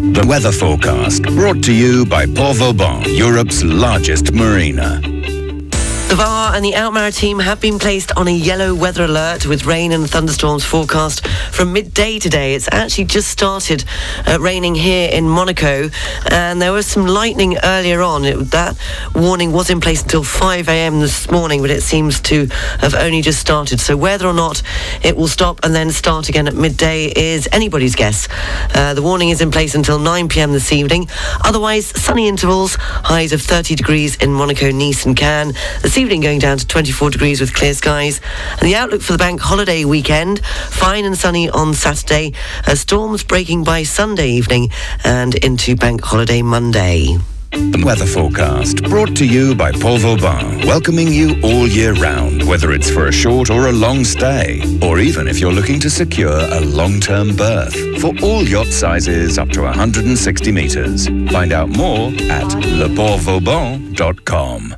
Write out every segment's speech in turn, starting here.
The weather forecast brought to you by Port Vauban, Europe's largest marina. The VAR and the Alpes-Maritimes have been placed on a yellow weather alert with rain and thunderstorms forecast from midday today. It's actually just started uh, raining here in Monaco, and there was some lightning earlier on. It, that warning was in place until 5 a.m. this morning, but it seems to have only just started. So whether or not it will stop and then start again at midday is anybody's guess. Uh, the warning is in place until 9 p.m. this evening. Otherwise, sunny intervals, highs of 30 degrees in Monaco, Nice, and Cannes. Evening going down to 24 degrees with clear skies. And the outlook for the bank holiday weekend, fine and sunny on Saturday, storms breaking by Sunday evening and into bank holiday Monday. The weather forecast brought to you by Port Vauban, welcoming you all year round, whether it's for a short or a long stay, or even if you're looking to secure a long-term berth. For all yacht sizes up to 160 metres. Find out more at leportvauban.com.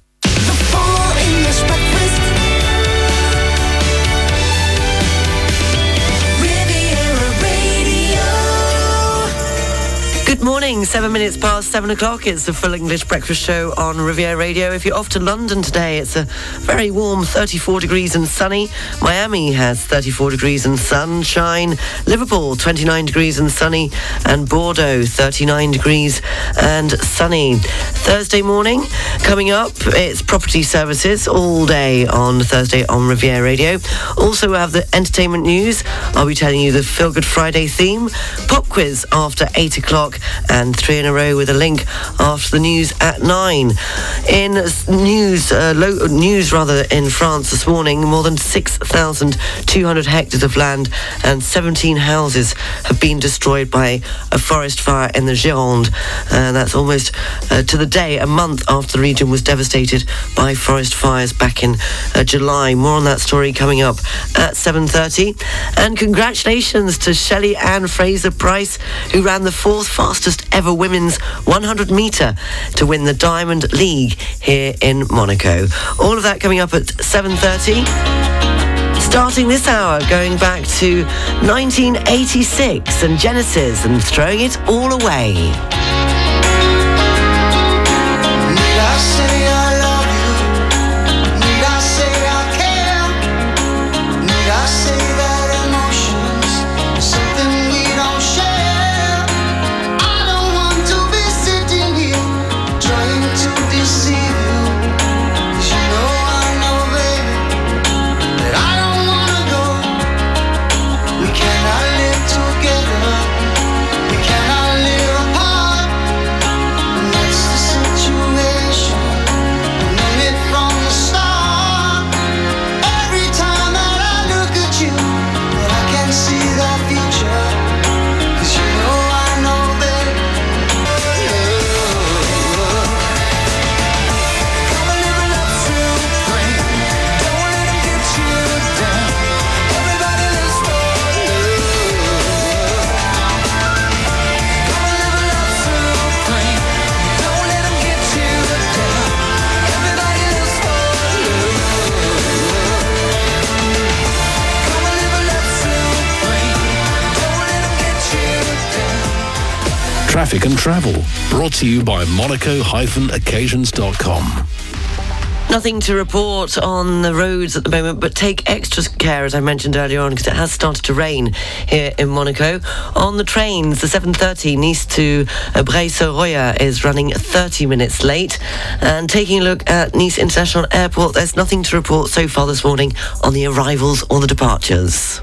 morning, seven minutes past seven o'clock. It's the full English breakfast show on Riviera Radio. If you're off to London today, it's a very warm 34 degrees and sunny. Miami has 34 degrees and sunshine. Liverpool, 29 degrees and sunny. And Bordeaux, 39 degrees and sunny. Thursday morning, coming up, it's property services all day on Thursday on Riviera Radio. Also, we have the entertainment news. I'll be telling you the Feel Good Friday theme. Pop quiz after eight o'clock and three in a row with a link after the news at nine. In news, uh, lo- news rather in France this morning, more than 6,200 hectares of land and 17 houses have been destroyed by a forest fire in the Gironde. And that's almost uh, to the day, a month after the region was devastated by forest fires back in uh, July. More on that story coming up at 7.30. And congratulations to Shelly-Ann Fraser-Pryce, who ran the fourth fastest ever women's 100 metre to win the Diamond League here in Monaco. All of that coming up at 7.30. Starting this hour, going back to 1986 and Genesis and throwing it all away. Traffic and Travel, brought to you by monaco-occasions.com. Nothing to report on the roads at the moment, but take extra care, as I mentioned earlier on, because it has started to rain here in Monaco. On the trains, the 7.30 Nice to uh, Breil-sur-Roya is running 30 minutes late. And taking a look at Nice International Airport, there's nothing to report so far this morning on the arrivals or the departures.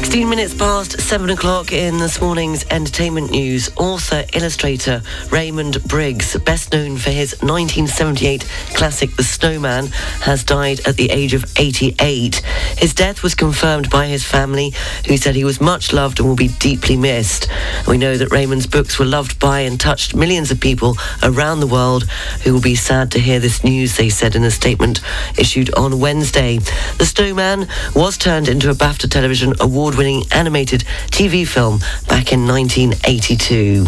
16 minutes past 7 o'clock in this morning's entertainment news. Author, illustrator Raymond Briggs, best known for his 1978 classic The Snowman, has died at the age of 88. His death was confirmed by his family, who said he was much loved and will be deeply missed. We know that Raymond's books were loved by and touched millions of people around the world who will be sad to hear this news, they said in a statement issued on Wednesday. The Snowman was turned into a BAFTA television award award-winning animated TV film back in 1982.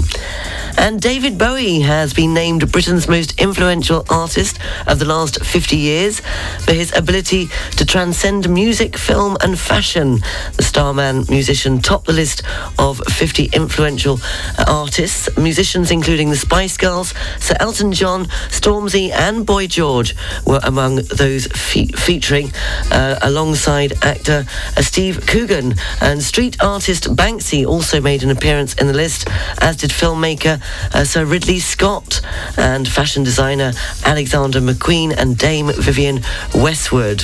And David Bowie has been named Britain's most influential artist of the last 50 years for his ability to transcend music, film and fashion. The Starman musician topped the list of 50 influential artists. Musicians including the Spice Girls, Sir Elton John, Stormzy and Boy George were among those fe- featuring uh, alongside actor uh, Steve Coogan. And street artist Banksy also made an appearance in the list, as did filmmaker uh, Sir Ridley Scott and fashion designer Alexander McQueen and Dame Vivienne Westwood.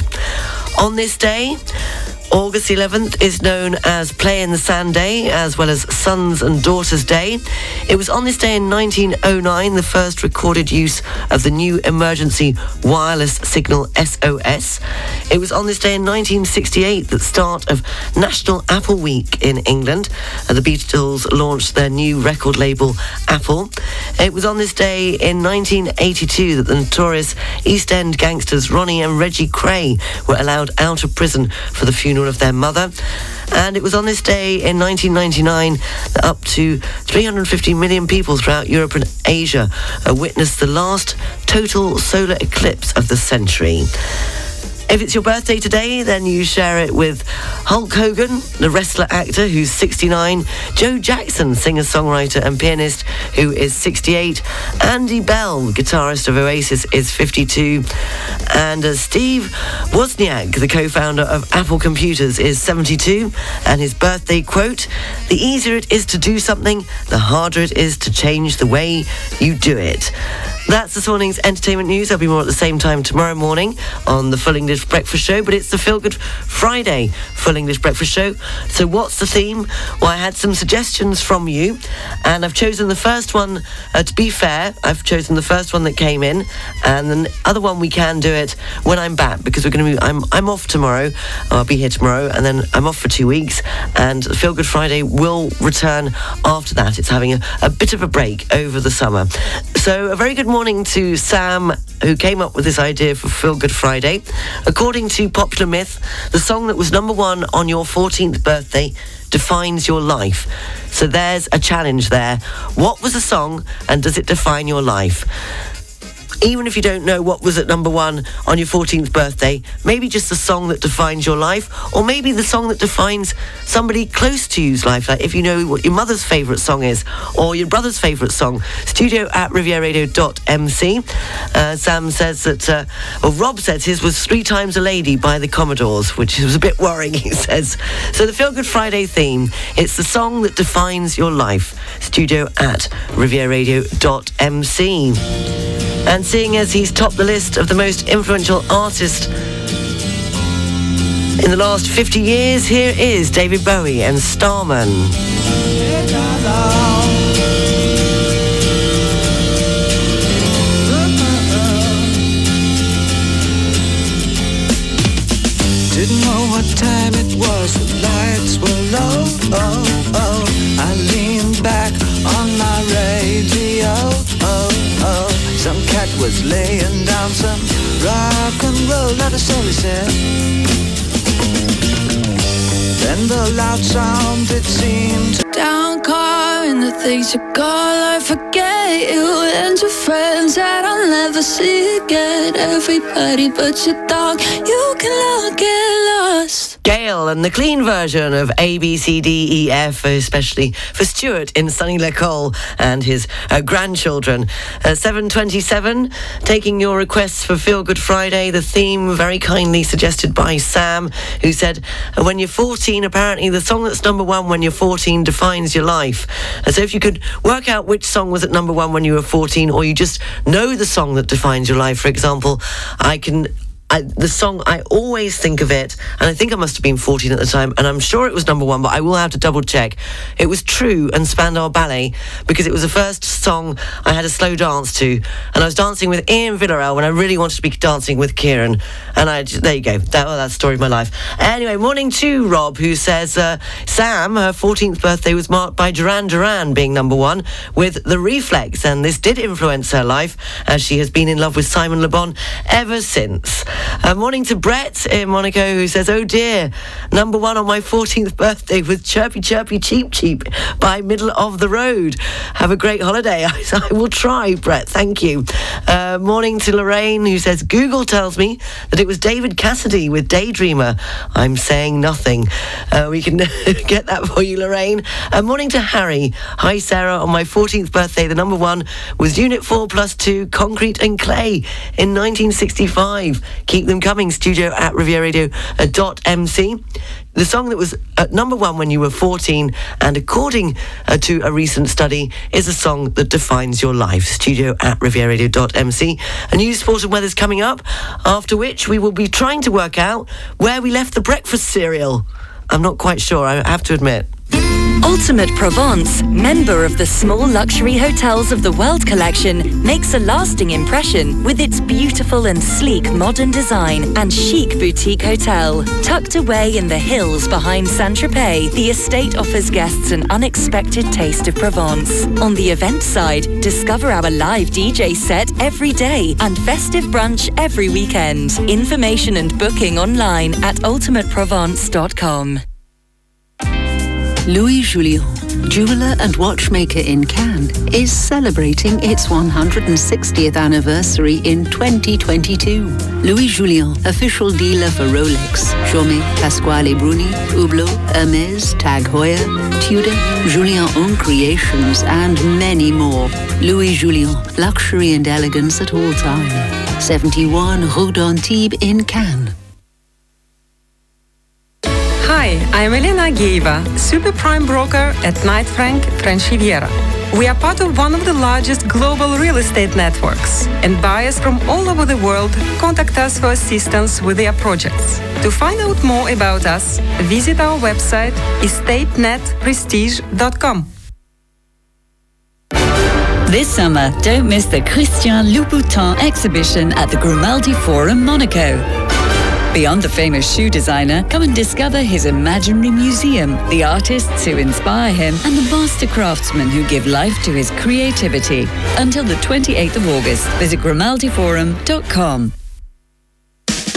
On this day, August 11th is known as Play in the Sand Day, as well as Sons and Daughters Day. It was on this day in 1909 the first recorded use of the new emergency wireless signal SOS. It was on this day in 1968 the start of National Apple Week in England. The Beatles launched their new record label, Apple. It was on this day in 1982 that the notorious East End gangsters Ronnie and Reggie Kray were allowed out of prison for the funeral funeral of their mother. And it was on this day in 1999 that up to 350 million people throughout Europe and Asia witnessed the last total solar eclipse of the century. If it's your birthday today, then you share it with Hulk Hogan, the wrestler actor who's 69, Joe Jackson, singer songwriter and pianist who is 68, Andy Bell, guitarist of Oasis, is 52, and uh, Steve Wozniak, the co founder of Apple Computers, is 72, and his birthday quote The easier it is to do something, the harder it is to change the way you do it. That's this morning's entertainment news. There'll be more at the same time tomorrow morning on the Full English Breakfast Show, but it's the Feel Good Friday Full English Breakfast Show. So, what's the theme? Well, I had some suggestions from you, and I've chosen the first one. Uh, to be fair, I've chosen the first one that came in, and the other one we can do it when I'm back because we're going to be. I'm I'm off tomorrow. I'll be here tomorrow, and then I'm off for two weeks. And Feel Good Friday will return after that. It's having a, a bit of a break over the summer. So, a very good morning morning to Sam, who came up with this idea for Feel Good Friday. According to popular myth, the song that was number one on your 14th birthday defines your life. So there's a challenge there. What was the song and does it define your life? Even if you don't know what was at number one on your 14th birthday, maybe just the song that defines your life, or maybe the song that defines somebody close to you's life. Like if you know what your mother's favourite song is, or your brother's favourite song. Studio at rivieradio.mc. Uh, Sam says that, uh, or Rob says his was Three Times a Lady by the Commodores, which was a bit worrying, he says. So the Feel Good Friday theme, it's the song that defines your life. Studio at rivieradio.mc. And seeing as he's topped the list of the most influential artists in the last 50 years, here is David Bowie and Starman. Didn't know what time it was, the lights were low. Oh, oh. Some cat was laying down some rock and roll, let us say said. Then the loud sound it seemed down car and the things you call I forget you and friends that I'll never see again. Everybody but you can all get lost. Gail and the clean version of A, B, C, D, E, F, especially for Stuart in Sunny Cole and his uh, grandchildren. Uh, 727, taking your requests for Feel Good Friday. The theme very kindly suggested by Sam, who said, uh, when you're 14, apparently the song that's number one when you're 14 defines your life. Uh, so if you could work out which song was at number one when you were 14, or you just know the song that defines your life, for example, I can I, the song, I always think of it, and I think I must have been 14 at the time, and I'm sure it was number one, but I will have to double check. It was True and Spandau Ballet because it was the first song I had a slow dance to, and I was dancing with Ian Villarreal when I really wanted to be dancing with Kieran, and I there you go, that oh, that's the story of my life. Anyway, morning to Rob, who says uh, Sam, her 14th birthday was marked by Duran Duran being number one with The Reflex, and this did influence her life as she has been in love with Simon Le Bon ever since. Uh, morning to Brett in Monaco who says, Oh dear, number one on my 14th birthday with Chirpy Chirpy Cheep Cheep by Middle of the Road. Have a great holiday. I, I will try, Brett. Thank you. Uh, morning to Lorraine who says, Google tells me that it was David Cassidy with Daydreamer. I'm saying nothing. Uh, we can get that for you, Lorraine. Uh, morning to Harry. Hi, Sarah. On my 14th birthday, the number one was Unit 4 plus 2, Concrete and Clay in 1965. Keep them coming, studio at rivieradio.mc. The song that was at number one when you were 14, and according uh, to a recent study, is a song that defines your life. Studio at rivieradio.mc. A news, sport, and weather's coming up, after which we will be trying to work out where we left the breakfast cereal. I'm not quite sure, I have to admit. Ultimate Provence, member of the Small Luxury Hotels of the World collection, makes a lasting impression with its beautiful and sleek modern design and chic boutique hotel. Tucked away in the hills behind Saint-Tropez, the estate offers guests an unexpected taste of Provence. On the event side, discover our live DJ set every day and festive brunch every weekend. Information and booking online at ultimateprovence.com. Louis Julien, jeweler and watchmaker in Cannes, is celebrating its 160th anniversary in 2022. Louis Julien, official dealer for Rolex, Chaumet, Pasquale Bruni, Hublot, Hermes, Tag Heuer, Tudor, Julien Own Creations, and many more. Louis Julien, luxury and elegance at all time. 71 Rue d'Antibes in Cannes. I'm Elena Ageyeva, super prime broker at Knight Frank French Riviera. We are part of one of the largest global real estate networks, and buyers from all over the world contact us for assistance with their projects. To find out more about us, visit our website estatenetprestige.com. This summer, don't miss the Christian Louboutin exhibition at the Grimaldi Forum Monaco. Beyond the famous shoe designer, come and discover his imaginary museum, the artists who inspire him, and the master craftsmen who give life to his creativity. Until the 28th of August, visit grimaldiforum.com.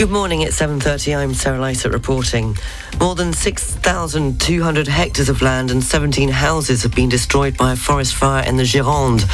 Good morning, it's 7.30. I'm Sarah Lysett reporting. More than 6,200 hectares of land and 17 houses have been destroyed by a forest fire in the Gironde,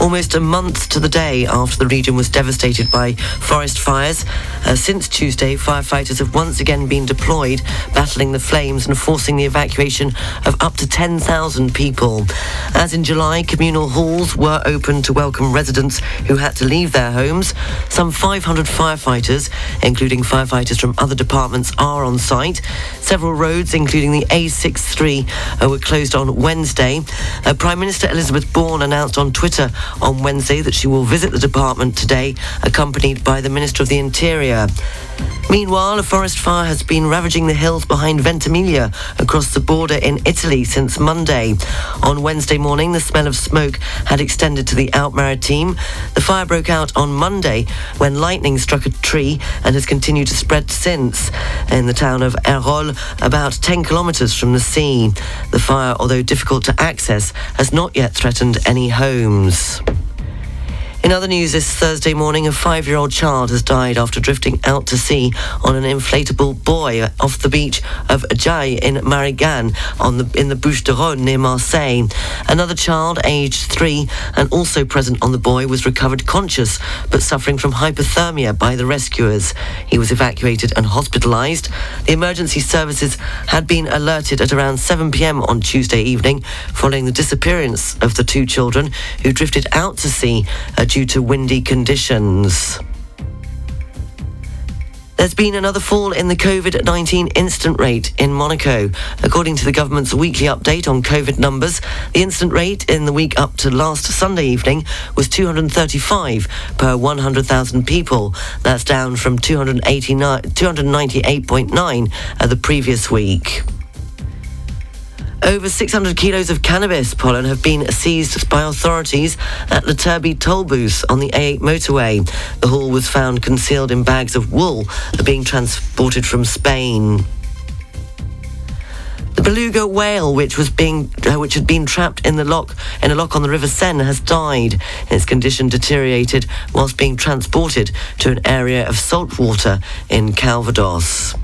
almost a month to the day after the region was devastated by forest fires. Uh, since Tuesday, firefighters have once again been deployed, battling the flames and forcing the evacuation of up to 10,000 people. As in July, communal halls were open to welcome residents who had to leave their homes. Some 500 firefighters, including firefighters from other departments, are on site. Several roads, including the A63, uh, were closed on Wednesday. Uh, Prime Minister Elizabeth Borne announced on Twitter on Wednesday that she will visit the department today, accompanied by the Minister of the Interior. Meanwhile, a forest fire has been ravaging the hills behind Ventimiglia across the border in Italy since Monday. On Wednesday morning, the smell of smoke had extended to the Alpes-Maritimes. The fire broke out on Monday when lightning struck a tree and has continued to spread since in the town of Airole, about 10 kilometres from the sea. The fire, although difficult to access, has not yet threatened any homes. In other news, this Thursday morning, a five-year-old child has died after drifting out to sea on an inflatable buoy off the beach of Ajay in Marignane the, in the Bouches-du-Rhône near Marseille. Another child, aged three and also present on the buoy, was recovered conscious but suffering from hypothermia by the rescuers. He was evacuated and hospitalised. The emergency services had been alerted at around 7 p.m. on Tuesday evening following the disappearance of the two children who drifted out to sea uh, due to windy conditions. There's been another fall in the COVID 19 incident rate in Monaco. According to the government's weekly update on COVID numbers, the incident rate in the week up to last Sunday evening was 235 per 100,000 people. That's down from 298.9 at the previous week. Over 600 kilos of cannabis pollen have been seized by authorities at the Turbie toll booth on the A8 motorway. The haul was found concealed in bags of wool being transported from Spain. The beluga whale, which was being, uh, which had been trapped in the lock in a lock on the River Seine, has died. Its condition deteriorated whilst being transported to an area of salt water in Calvados.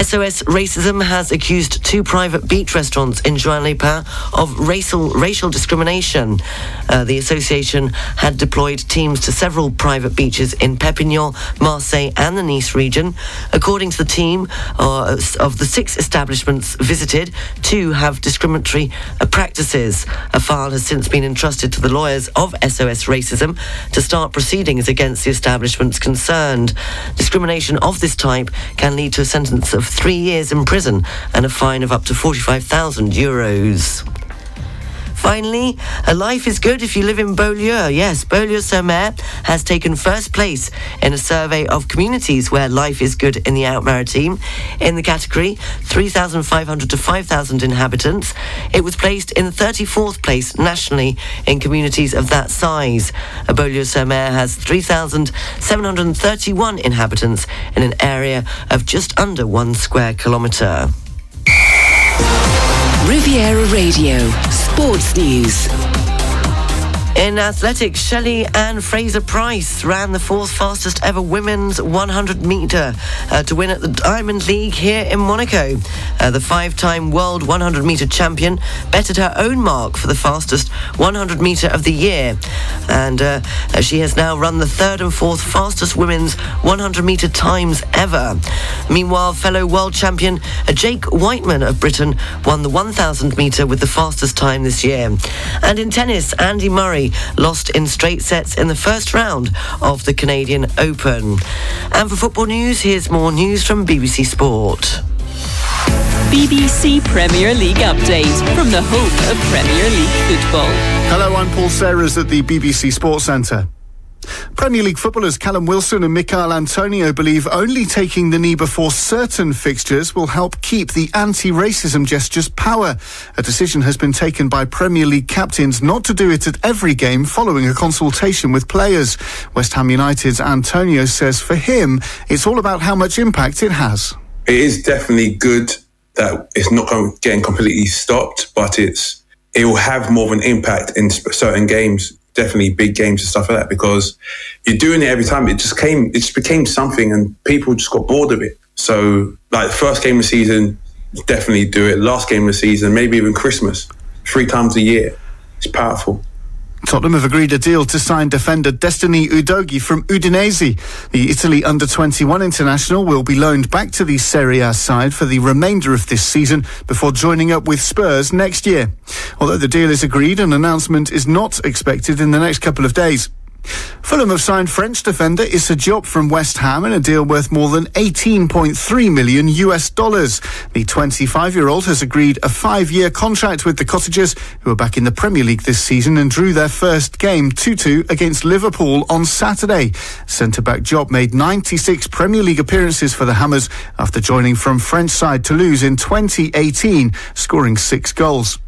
SOS Racism has accused two private beach restaurants in Juan-les-Pins of racial, racial discrimination. Uh, the association had deployed teams to several private beaches in Perpignan, Marseille and the Nice region. According to the team, uh, of the six establishments visited, two have discriminatory uh, practices. A file has since been entrusted to the lawyers of SOS Racism to start proceedings against the establishments concerned. Discrimination of this type can lead to a sentence of three years in prison and a fine of up to 45,000 euros. Finally, a life is good if you live in Beaulieu. Yes, Beaulieu-sur-Mer has taken first place in a survey of communities where life is good in the Alpes-Maritimes. In the category 3,500 to 5,000 inhabitants, it was placed in 34th place nationally in communities of that size. Beaulieu-sur-Mer has 3,731 inhabitants in an area of just under one square kilometre. Riviera Radio, Sports News. In athletics, Shelley Ann Fraser Price ran the fourth fastest ever women's 100 metre uh, to win at the Diamond League here in Monaco. Uh, the five time world 100 metre champion bettered her own mark for the fastest 100 metre of the year. And uh, she has now run the third and fourth fastest women's 100 metre times ever. Meanwhile, fellow world champion uh, Jake Whiteman of Britain won the 1000 metre with the fastest time this year. And in tennis, Andy Murray lost in straight sets in the first round of the Canadian Open. And for football news, here's more news from BBC Sport. BBC Premier League update from the home of Premier League football. Hello, I'm Paul Sayres at the BBC Sports Centre. Premier League footballers Callum Wilson and Michail Antonio believe only taking the knee before certain fixtures will help keep the anti-racism gestures power. A decision has been taken by Premier League captains not to do it at every game following a consultation with players. West Ham United's Antonio says for him, it's all about how much impact it has. It is definitely good that it's not getting completely stopped, but it's it will have more of an impact in certain games definitely big games and stuff like that because you're doing it every time. It just came, it just became something, and people just got bored of it. So, like first game of the season, definitely do it. Last game of the season, maybe even Christmas, three times a year. It's powerful. Tottenham have agreed a deal to sign defender Destiny Udogie from Udinese. The Italy under-21 international will be loaned back to the Serie A side for the remainder of this season before joining up with Spurs next year. Although the deal is agreed, an announcement is not expected in the next couple of days. Fulham have signed French defender Issa Diop from West Ham in a deal worth more than 18.3 million US dollars. The 25-year-old has agreed a five-year contract with the Cottagers, who are back in the Premier League this season and drew their first game 2-2 against Liverpool on Saturday. Centre-back Diop made 96 Premier League appearances for the Hammers after joining from French side Toulouse in 2018, scoring six goals.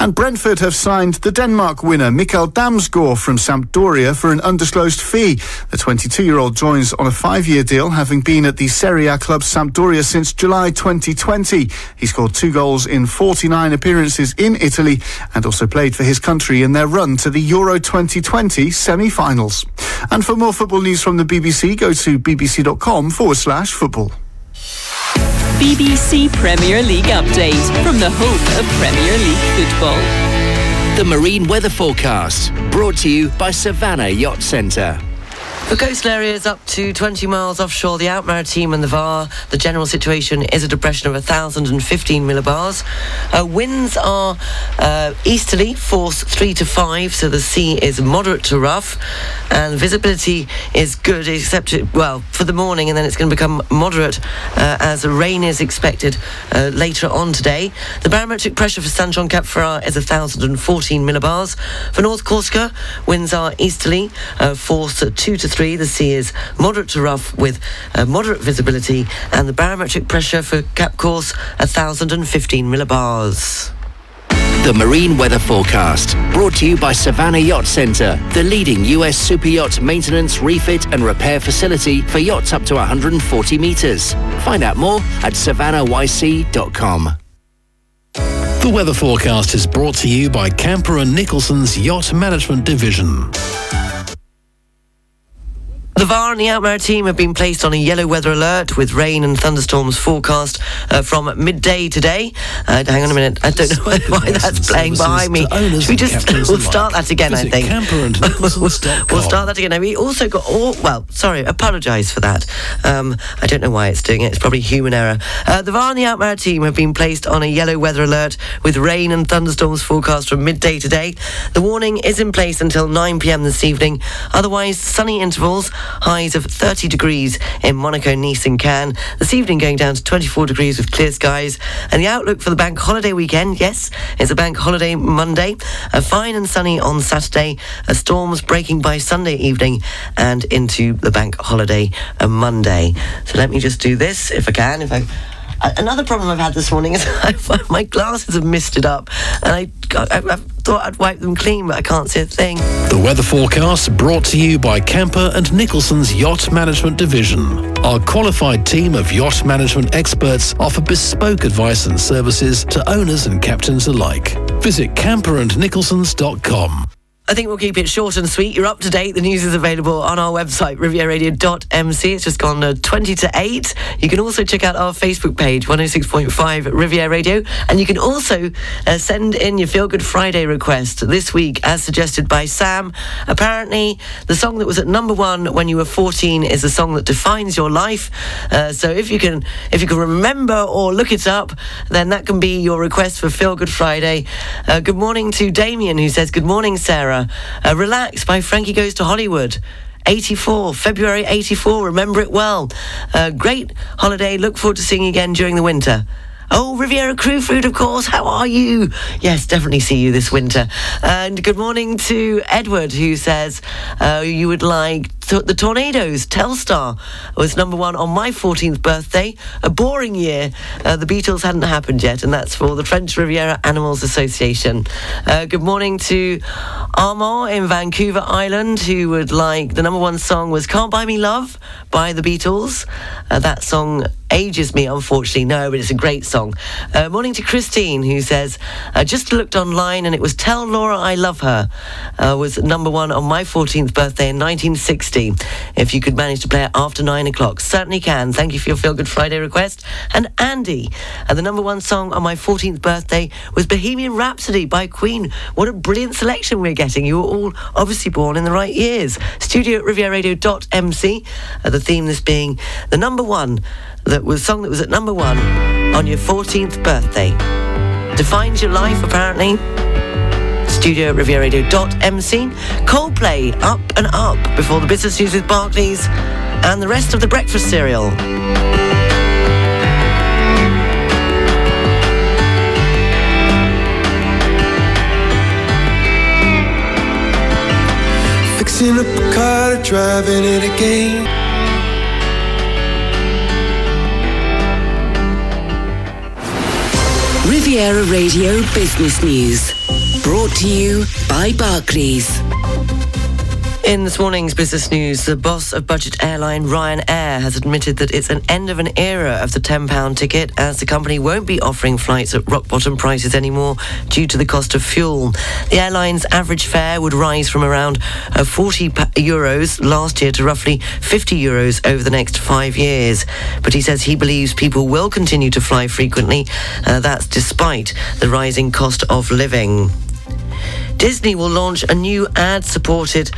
And Brentford have signed the Denmark winner, Mikkel Damsgaard from Sampdoria for an undisclosed fee. The 22-year-old joins on a five-year deal, having been at the Serie A club Sampdoria since July 2020. He scored two goals in 49 appearances in Italy and also played for his country in their run to the Euro 2020 semi-finals. And for more football news from the BBC, go to bbc.com forward slash football. BBC Premier League update from the home of Premier League football. The marine weather forecast brought to you by Savannah Yacht Centre. For coastal areas up to 20 miles offshore, the Alpes-Maritimes and the VAR, the general situation is a depression of 1,015 millibars. Uh, winds are uh, easterly, force 3 to 5, so the sea is moderate to rough, and visibility is good, except, well, for the morning, and then it's going to become moderate uh, as rain is expected uh, later on today. The barometric pressure for Saint-Jean-Cap-Ferrat is 1,014 millibars. For North Corsica, winds are easterly, uh, force 2 to 3 the sea is moderate to rough with uh, moderate visibility, and the barometric pressure for Cap Corse 1,015 millibars. The Marine Weather Forecast, brought to you by Savannah Yacht Centre, the leading US super yacht maintenance, refit and repair facility for yachts up to 140 metres. Find out more at savannahyc.com. The weather forecast is brought to you by Camper and Nicholson's Yacht Management Division. The VAR and the Alpes-Maritimes have been placed on a yellow weather alert with rain and thunderstorms forecast uh, from midday today. Uh, hang on a minute, I don't know why that's playing behind me. Should we just we'll start that again? I think we'll start that again. We also got all well. Sorry, apologise for that. Um, I don't know why it's doing it. It's probably human error. Uh, the VAR and the Alpes-Maritimes have been placed on a yellow weather alert with rain and thunderstorms forecast from midday today. The warning is in place until 9 p.m. this evening. Otherwise, sunny intervals highs of 30 degrees in Monaco, Nice and Cannes. This evening going down to 24 degrees with clear skies. And the outlook for the bank holiday weekend, yes, it's a bank holiday Monday. A fine and sunny on Saturday. A storms breaking by Sunday evening and into the bank holiday on Monday. So let me just do this if I can. If I Another problem I've had this morning is my glasses have misted up, and I, I, I, thought I'd wipe them clean, but I can't see a thing. The weather forecast brought to you by Camper and Nicholson's Yacht Management Division. Our qualified team of yacht management experts offer bespoke advice and services to owners and captains alike. Visit camperandnicholsons.com. I think we'll keep it short and sweet. You're up to date. The news is available on our website, rivieradio.mc. It's just gone uh, 20 to 8. You can also check out our Facebook page, 106.5 Riviera Radio. And you can also uh, send in your Feel Good Friday request this week, as suggested by Sam. Apparently, the song that was at number one when you were 14 is a song that defines your life. Uh, so if you can, if you can remember or look it up, then that can be your request for Feel Good Friday. Uh, good morning to Damien, who says, Good morning, Sarah. Uh, Relax by Frankie Goes to Hollywood. 84, February 84, remember it well. Uh, great holiday, look forward to seeing you again during the winter. Oh, Riviera Crew Food, of course. How are you? Yes, definitely see you this winter. And good morning to Edward, who says uh, you would like th- the Tornadoes. Telstar was number one on my 14th birthday. A boring year. Uh, the Beatles hadn't happened yet, and that's for the French Riviera Animals Association. Uh, good morning to Armand in Vancouver Island, who would like the number one song was Can't Buy Me Love by the Beatles. Uh, that song ages me, unfortunately. No, but it's a great song. Uh, morning to Christine, who says, uh, just looked online and it was Tell Laura I Love Her, uh, was number one on my 14th birthday in 1960. If you could manage to play it after nine o'clock, certainly can. Thank you for your Feel Good Friday request. And Andy, uh, the number one song on my 14th birthday was Bohemian Rhapsody by Queen. What a brilliant selection we're getting. You were all obviously born in the right years. Studio at rivieradio.mc. Uh, the theme this being the number one that was song that was at number one on your 14th birthday. Defines your life, apparently. Studio at rivieradio.mc. Coldplay, Up and Up, before the business news with Barclays, and the rest of the breakfast cereal. Fixing up a car, driving it again. Riviera Radio Business News. Brought to you by Barclays. In this morning's business news, the boss of budget airline Ryanair has admitted that it's an end of an era of the £10 ticket as the company won't be offering flights at rock bottom prices anymore due to the cost of fuel. The airline's average fare would rise from around uh, 40 euros last year to roughly 50 euros over the next five years. But he says he believes people will continue to fly frequently. Uh, that's despite the rising cost of living. Disney will launch a new ad-supported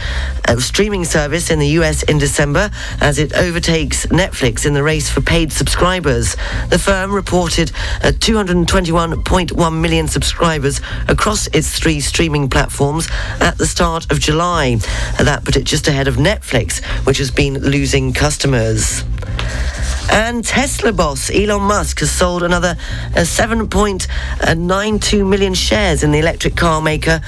uh, streaming service in the US in December as it overtakes Netflix in the race for paid subscribers. The firm reported uh, 221.1 million subscribers across its three streaming platforms at the start of July. Uh, that put it just ahead of Netflix, which has been losing customers. And Tesla boss Elon Musk has sold another uh, 7.92 million shares in the electric car maker,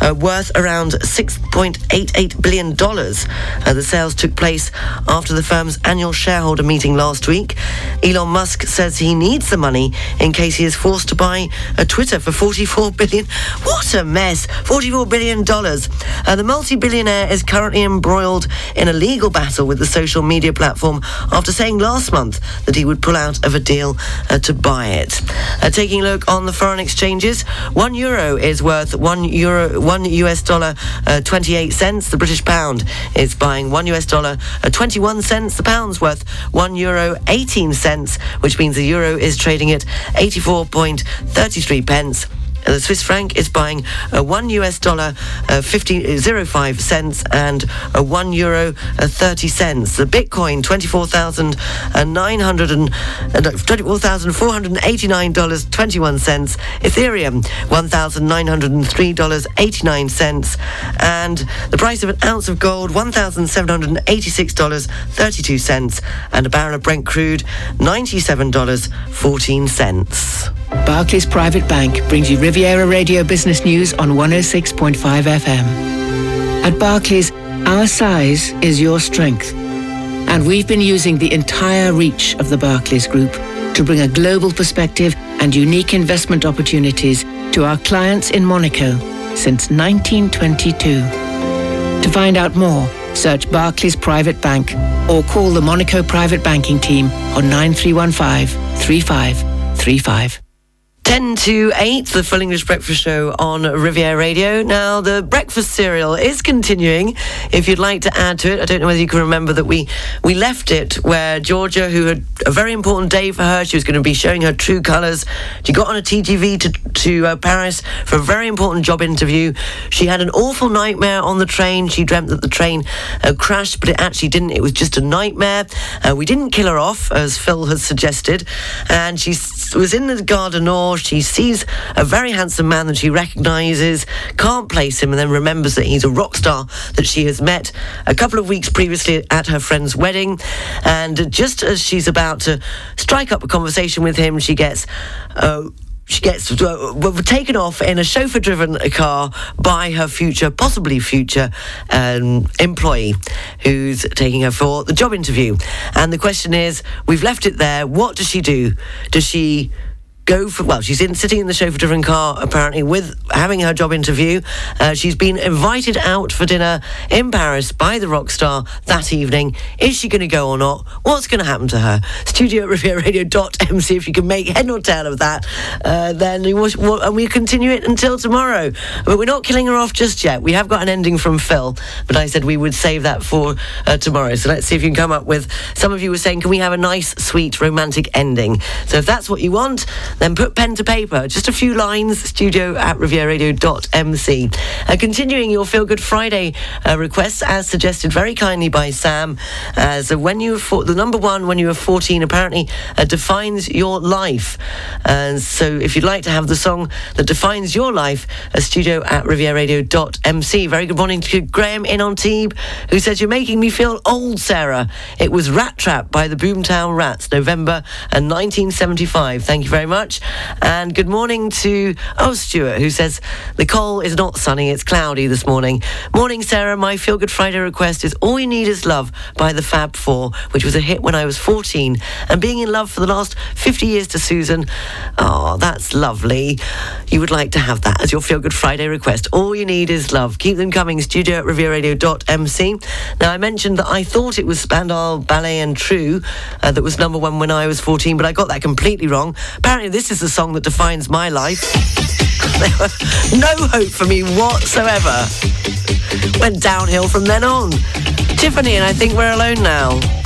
uh, worth around $6.88 billion. Uh, the sales took place after the firm's annual shareholder meeting last week. Elon Musk says he needs the money in case he is forced to buy a Twitter for 44 billion. What a mess! 44 billion dollars. Uh, the multi-billionaire is currently embroiled in a legal battle with the social media platform after saying last month that he would pull out of a deal uh, to buy it. Uh, taking a look on the foreign exchanges, one euro is worth one euro, one US dollar, uh, 28 cents. The British pound is buying one US dollar, uh, 21 cents. The pound's worth one euro, 18 cents, which means the euro is trading at 84.33 pence. Uh, the Swiss franc is buying a one US dollar, uh, 50, 05 cents, and a one euro, uh, 30 cents. The Bitcoin, $24,900 and, uh, $24,489.21. Ethereum, $1,903.89. And the price of an ounce of gold, $1,786.32. And a barrel of Brent crude, $97.14. Barclays Private Bank brings you Riviera Radio Business News on 106.5 FM. At Barclays, our size is your strength. And we've been using the entire reach of the Barclays Group to bring a global perspective and unique investment opportunities to our clients in Monaco since 1922. To find out more, search Barclays Private Bank or call the Monaco Private Banking Team on 9315 3535. 10 to 8, the Full English Breakfast Show on Riviera Radio. Now, the breakfast cereal is continuing. If you'd like to add to it, I don't know whether you can remember that we, we left it where Georgia, who had a very important day for her, she was going to be showing her true colours. She got on a TGV to, to uh, Paris for a very important job interview. She had an awful nightmare on the train. She dreamt that the train uh, crashed, but it actually didn't. It was just a nightmare. Uh, we didn't kill her off, as Phil has suggested. And she was in the Gare du Nord she sees a very handsome man that she recognises, can't place him, and then remembers that he's a rock star that she has met a couple of weeks previously at her friend's wedding. And just as she's about to strike up a conversation with him, she gets. Uh, she gets uh, taken off in a chauffeur-driven car by her future, possibly future um, employee, who's taking her for the job interview. And the question is, we've left it there. What does she do? Does she go for well she's in sitting in the chauffeur driven car apparently with having her job interview. Uh, she's been invited out for dinner in paris by the rock star that evening. Is she going to go or not? What's going to happen to her? Studio at rivieradio.mc if you can make head or tail of that uh, then we, will, and we continue it until tomorrow. But we're not killing her off just yet. We have got an ending from phil but i said we would save that for uh, tomorrow. So let's see if you can come up with some of you were saying can we have a nice sweet romantic ending? So if that's what you want then put pen to paper. Just a few lines, studio at rivieradio.mc. Uh, continuing your Feel Good Friday uh, requests, as suggested very kindly by Sam, as uh, when you were for- the number one when you were 14 apparently uh, defines your life. And so if you'd like to have the song that defines your life, a studio at rivieradio.mc. Very good morning to Graham in on who says, You're making me feel old, Sarah. It was Rat Trap by the Boomtown Rats, November 1975. Thank you very much. Much. And good morning to, oh, Stuart, who says, the coal is not sunny, it's cloudy this morning. Morning, Sarah. My Feel Good Friday request is All You Need Is Love by the Fab Four, which was a hit when I was 14. And being in love for the last 50 years to Susan, oh, that's lovely. You would like to have that as your Feel Good Friday request. All You Need Is Love. Keep them coming. Studio at rivieradio.mc. Now, I mentioned that I thought it was Spandau Ballet and True uh, that was number one when I was 14, but I got that completely wrong. Apparently, this is the song that defines my life. no hope for me whatsoever. Went downhill from then on. Tiffany, and I think we're alone now.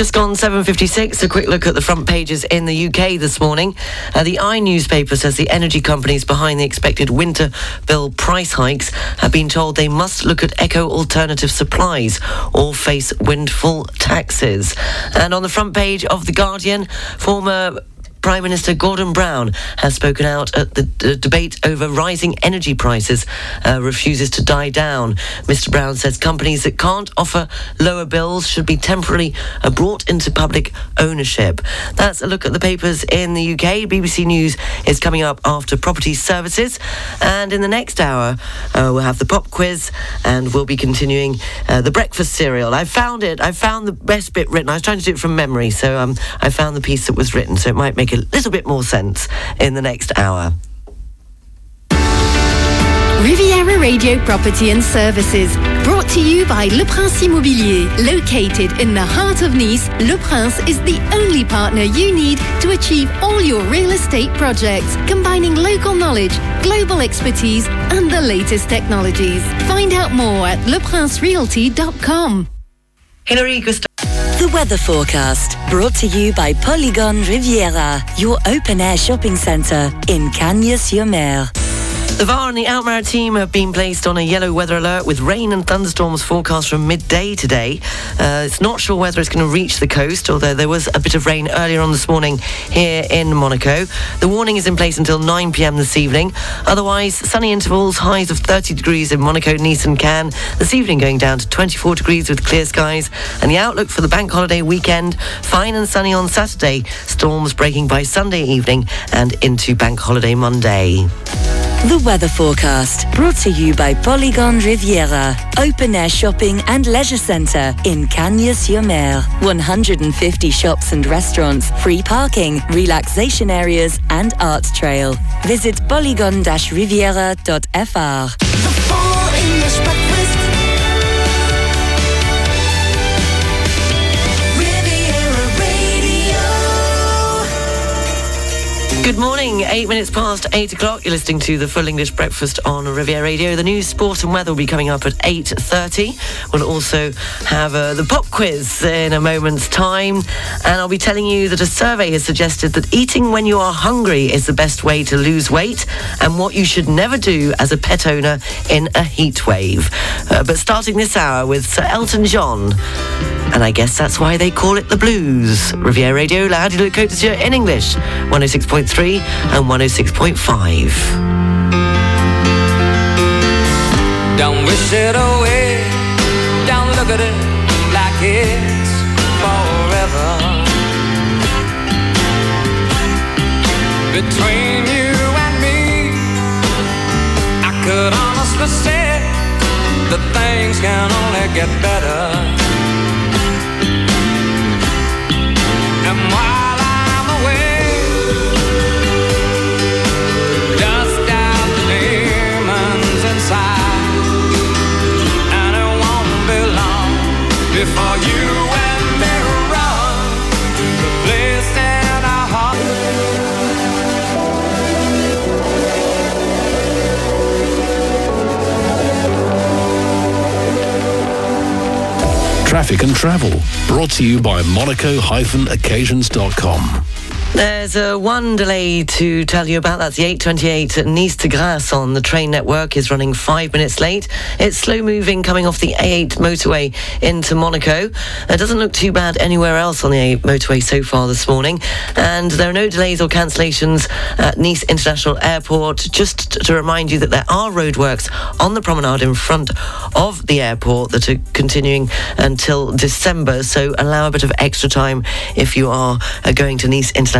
Just gone 7.56, a quick look at the front pages in the UK this morning. Uh, the I newspaper says the energy companies behind the expected winter bill price hikes have been told they must look at eco-alternative supplies or face windfall taxes. And on the front page of The Guardian, former Prime Minister Gordon Brown has spoken out at the d- debate over rising energy prices, uh, refuses to die down. Mr. Brown says companies that can't offer lower bills should be temporarily uh, brought into public ownership. That's a look at the papers in the UK. BBC News is coming up after Property Services. And in the next hour, uh, we'll have the pop quiz and we'll be continuing uh, the breakfast cereal. I found it. I found the best bit written. I was trying to do it from memory, so um, I found the piece that was written, so it might make a little bit more sense in the next hour. Riviera Radio Property and Services, brought to you by Le Prince Immobilier. Located in the heart of Nice, Le Prince is the only partner you need to achieve all your real estate projects, combining local knowledge, global expertise, and the latest technologies. Find out more at leprincerealty.com. Hilary Gustav. The weather forecast brought to you by Polygon Riviera, your open air shopping centre in Cagnes-sur-Mer. The VAR and the Alpes-Maritimes have been placed on a yellow weather alert with rain and thunderstorms forecast from midday today. Uh, it's not sure whether it's going to reach the coast, although there was a bit of rain earlier on this morning here in Monaco. The warning is in place until 9 pm this evening. Otherwise, sunny intervals, highs of 30 degrees in Monaco, Nice, and Cannes. This evening going down to 24 degrees with clear skies. And the outlook for the bank holiday weekend fine and sunny on Saturday, storms breaking by Sunday evening and into bank holiday Monday. The weather forecast brought to you by Polygon Riviera, open air shopping and leisure centre in Cagnes-sur-Mer. 150 shops and restaurants, free parking, relaxation areas, and art trail. Visit polygon-riviera.fr. Good morning, eight minutes past eight o'clock. You're listening to the Full English Breakfast on Riviera Radio. The news, sport and weather will be coming up at 8.30. We'll also have uh, the pop quiz in a moment's time. And I'll be telling you that a survey has suggested that eating when you are hungry is the best way to lose weight and what you should never do as a pet owner in a heat wave. Uh, but starting this hour with Sir Elton John. And I guess that's why they call it the blues. Riviera Radio, La Radio Côte d'Azur in English, 106.3 Oh and 106.5. Don't wish it away. Don't look at it like it's forever. Between you and me, I could honestly say that things can only get better. And while Traffic and travel, brought to you by Monaco-occasions.com. There's uh, one delay to tell you about. That's the 828 at Nice to Grasse on the train network is running five minutes late. It's slow moving coming off the A8 motorway into Monaco. It doesn't look too bad anywhere else on the A8 motorway so far this morning. And there are no delays or cancellations at Nice International Airport. Just to remind you that there are roadworks on the promenade in front of the airport that are continuing until December. So allow a bit of extra time if you are uh, going to Nice International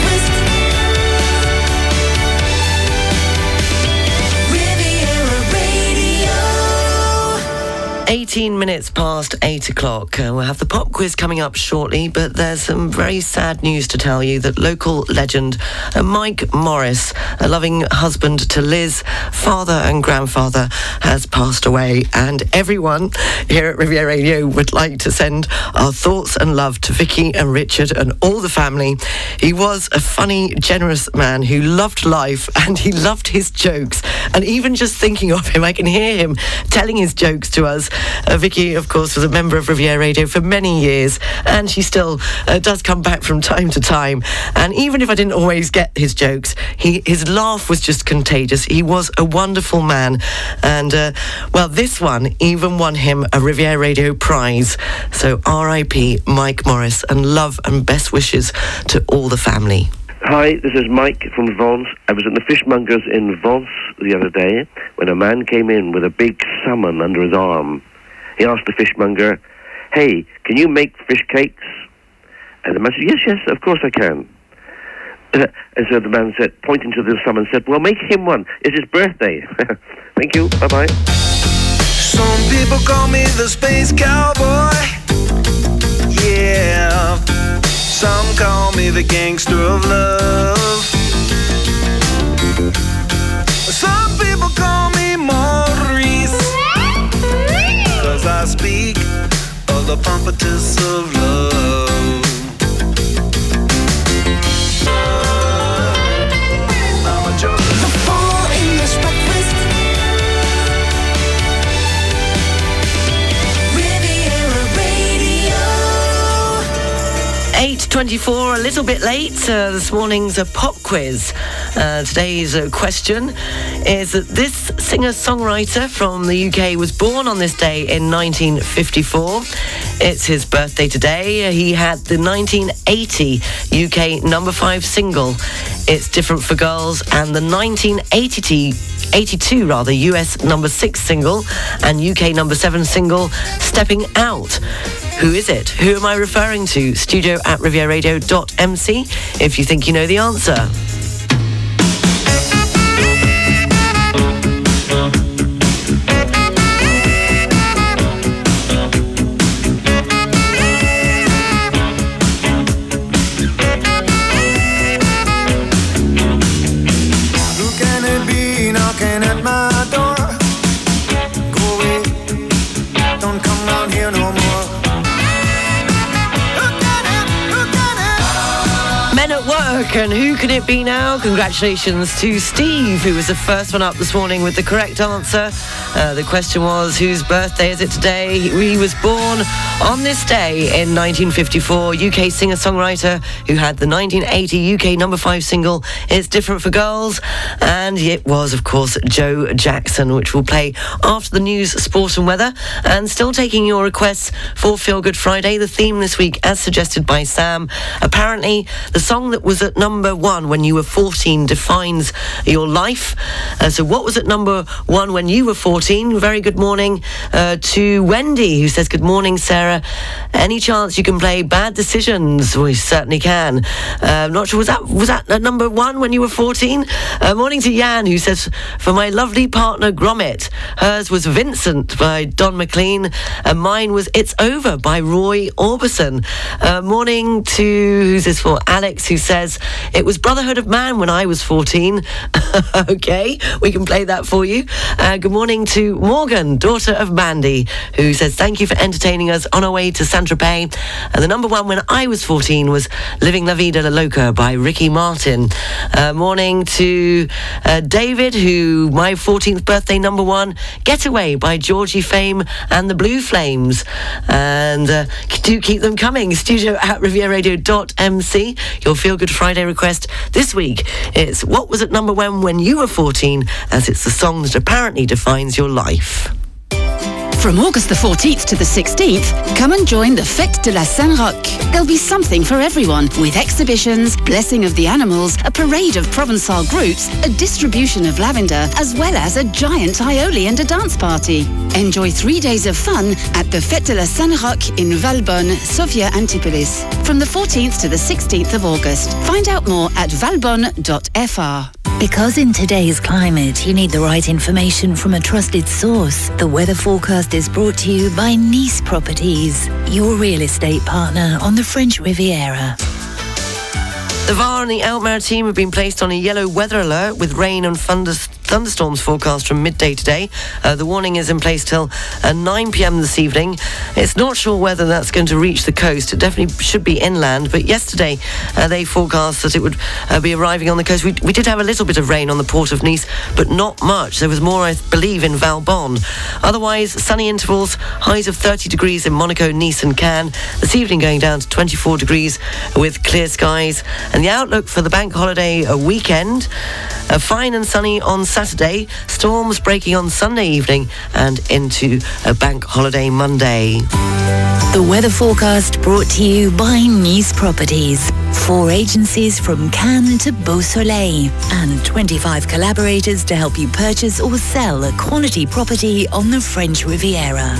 18 minutes past 8 o'clock. Uh, we'll have the pop quiz coming up shortly, but there's some very sad news to tell you that local legend uh, Mike Morris, a loving husband to Liz, father and grandfather, has passed away. And everyone here at Riviera Radio would like to send our thoughts and love to Vicky and Richard and all the family. He was a funny, generous man who loved life and he loved his jokes. And even just thinking of him, I can hear him telling his jokes to us. Uh, Vicky, of course, was a member of Riviera Radio for many years, and she still uh, does come back from time to time. And even if I didn't always get his jokes, he, his laugh was just contagious. He was a wonderful man. And, uh, well, this one even won him a Riviera Radio prize. So RIP Mike Morris, and love and best wishes to all the family. Hi, this is Mike from Vence. I was at the fishmongers in Vence the other day when a man came in with a big salmon under his arm. He asked the fishmonger, Hey, can you make fish cakes? And the man said, Yes, yes, of course I can. Uh, and so the man said, pointing to the salmon, said, Well, make him one. It's his birthday. Thank you. Bye bye. Some people call me the space cowboy. Yeah. Some call me the gangster of love. Some I speak. Of the pompatus of 8.24, a little bit late. Uh, this morning's a pop quiz. Uh, today's uh, question is that this singer-songwriter from the UK was born on this day in 1954. It's his birthday today. He had the 1980 UK number five single, It's Different for Girls, and the 1982 82 rather US number 6 single and UK number 7 single Stepping Out. Who is it? Who am I referring to? Studio at rivieradio.mc if you think you know the answer. And who can it be now? Congratulations to Steve, who was the first one up this morning with the correct answer. Uh, the question was, whose birthday is it today? He was born on this day in 1954. UK singer-songwriter who had the 1980 UK number five single, It's Different for Girls. And it was, of course, Joe Jackson, which will play after the news, sport and weather. And still taking your requests for Feel Good Friday. The theme this week, as suggested by Sam, apparently the song that was at number one when you were 14 defines your life. Uh, so what was at number one when you were 14? Very good morning uh, to Wendy, who says, Good morning, Sarah. Any chance you can play Bad Decisions? We certainly can. Uh, not sure, was that, was that at number one when you were 14? Uh, morning to Jan, who says, For my lovely partner, Gromit. Hers was Vincent by Don McLean, and mine was It's Over by Roy Orbison. Uh, morning to, who's this for? Alex, who says, says, It was Brotherhood of Man when I was 14. okay, we can play that for you. Uh, good morning to Morgan, daughter of Mandy, who says, Thank you for entertaining us on our way to Saint Tropez. And the number one when I was 14 was Living La Vida Loca by Ricky Martin. Uh, morning to uh, David, who my 14th birthday number one, Getaway by Georgie Fame and the Blue Flames. And uh, do keep them coming. Studio at rivieradio.mc. Your Feel Good Friday request this week. It's What Was It Number One When You Were 14, as it's the song that apparently defines your life. From August the 14th to the 16th, come and join the Fête de la Saint-Roch. There'll be something for everyone, with exhibitions, blessing of the animals, a parade of Provençal groups, a distribution of lavender, as well as a giant aioli and a dance party. Enjoy three days of fun at the Fête de la Saint-Roch in Valbonne, Sophia Antipolis, from the 14th to the 16th of August. Find out more at valbonne.fr. Because in today's climate, you need the right information from a trusted source. The weather forecast is brought to you by Nice Properties, your real estate partner on the French Riviera. The VAR and the Alpes-Maritimes have been placed on a yellow weather alert with rain and thunder thunderstorms forecast from midday today. Uh, the warning is in place till uh, 9 p.m. this evening. It's not sure whether that's going to reach the coast. It definitely should be inland. But yesterday uh, they forecast that it would uh, be arriving on the coast. We, we, did have a little bit of rain on the port of Nice, but not much. There was more, I believe, in Valbonne. Otherwise, sunny intervals, highs of 30 degrees in Monaco, Nice, and Cannes. This evening going down to 24 degrees with clear skies. And the outlook for the bank holiday weekend, a fine and sunny on Saturday. Saturday, storms breaking on Sunday evening and into a bank holiday Monday. The weather forecast brought to you by Nice Properties. Four agencies from Cannes to Beausoleil and 25 collaborators to help you purchase or sell a quality property on the French Riviera.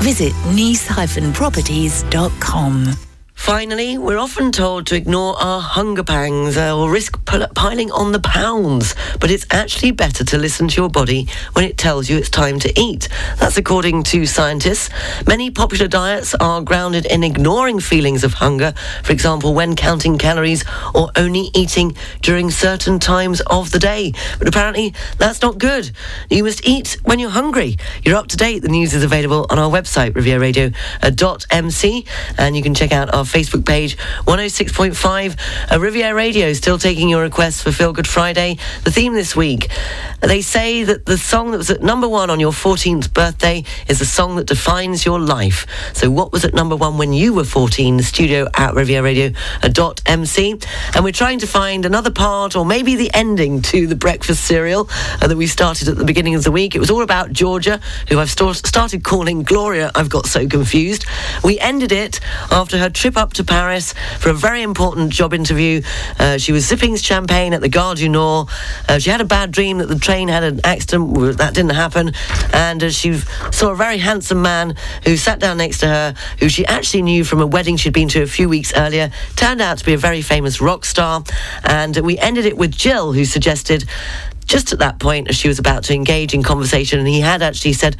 Visit nice-properties.com. Finally, we're often told to ignore our hunger pangs uh, or risk piling on the pounds, but it's actually better to listen to your body when it tells you it's time to eat. That's according to scientists. Many popular diets are grounded in ignoring feelings of hunger, for example, when counting calories or only eating during certain times of the day. But apparently, that's not good. You must eat when you're hungry. You're up to date. The news is available on our website, rivieradio.mc, and you can check out our Facebook page, 106.5 uh, Riviera Radio, still taking your requests for Feel Good Friday. The theme this week, they say that the song that was at number one on your 14th birthday is the song that defines your life. So what was at number one when you were 14? The studio at Riviera Radio dot MC. And we're trying to find another part or maybe the ending to the breakfast cereal uh, that we started at the beginning of the week. It was all about Georgia, who I've st- started calling Gloria. I've got so confused. We ended it after her up to Paris for a very important job interview. Uh, she was sipping champagne at the Gare du Nord. Uh, she had a bad dream that the train had an accident. That didn't happen. And uh, she saw a very handsome man who sat down next to her, who she actually knew from a wedding she'd been to a few weeks earlier. Turned out to be a very famous rock star. And we ended it with Jill, who suggested just at that point, as she was about to engage in conversation, and he had actually said,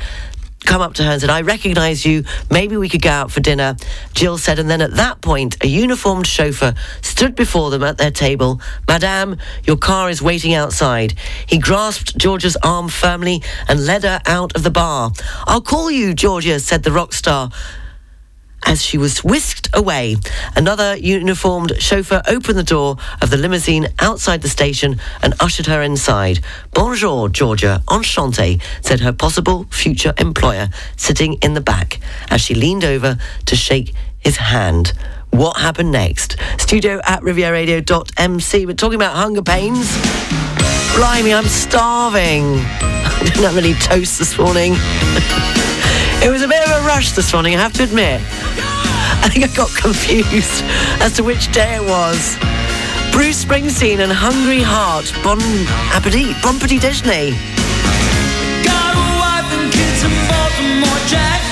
come up to her and said, I recognise you. Maybe we could go out for dinner. Jill said, and then at that point, a uniformed chauffeur stood before them at their table. Madame, your car is waiting outside. He grasped Georgia's arm firmly and led her out of the bar. I'll call you, Georgia, said the rock star as she was whisked away. Another uniformed chauffeur opened the door of the limousine outside the station and ushered her inside. Bonjour, Georgia, enchanté, said her possible future employer, sitting in the back, as she leaned over to shake his hand. What happened next? Studio at rivieradio.mc. We're talking about hunger pains. Blimey, I'm starving. I didn't have any toast this morning. It was a bit rush this morning, I have to admit. I think I got confused as to which day it was. Bruce Springsteen and Hungry Heart, Bon Appetit, Bon Petit Déjeuner. Got a wife and kids in Baltimore, Jack.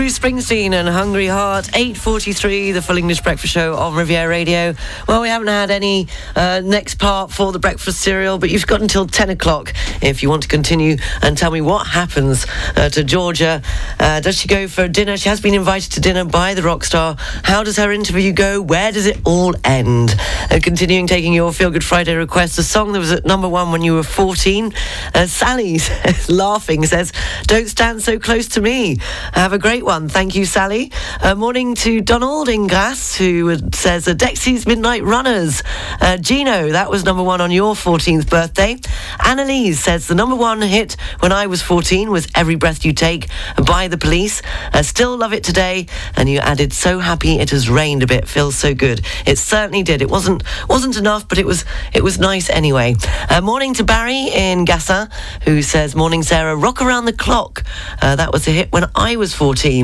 Bruce Springsteen and Hungry Heart. 8.43, the Full English Breakfast Show on Riviera Radio. Well, we haven't had any uh, next part for the breakfast cereal, but you've got until 10 o'clock if you want to continue and tell me what happens uh, to Georgia. Uh, does she go for dinner? She has been invited to dinner by the rock star. How does her interview go? Where does it all end? Uh, continuing taking your Feel Good Friday requests, a song that was at number one when you were 14. Uh, Sally laughing says, Don't stand so close to me. Have a great one. Thank you, Sally. Uh, morning to Donald in Grasse, who says, uh, Dexy's Midnight Runners. Uh, Geno, that was number one on your 14th birthday. Annalise says, The number one hit when I was 14 was Every Breath You Take by the police. I still love it today. And you added, So happy it has rained a bit. Feels so good. It certainly did. It wasn't wasn't enough, but it was it was nice anyway. Uh, morning to Barry in Gassa, who says, Morning, Sarah. Rock around the clock. Uh, that was a hit when I was 14.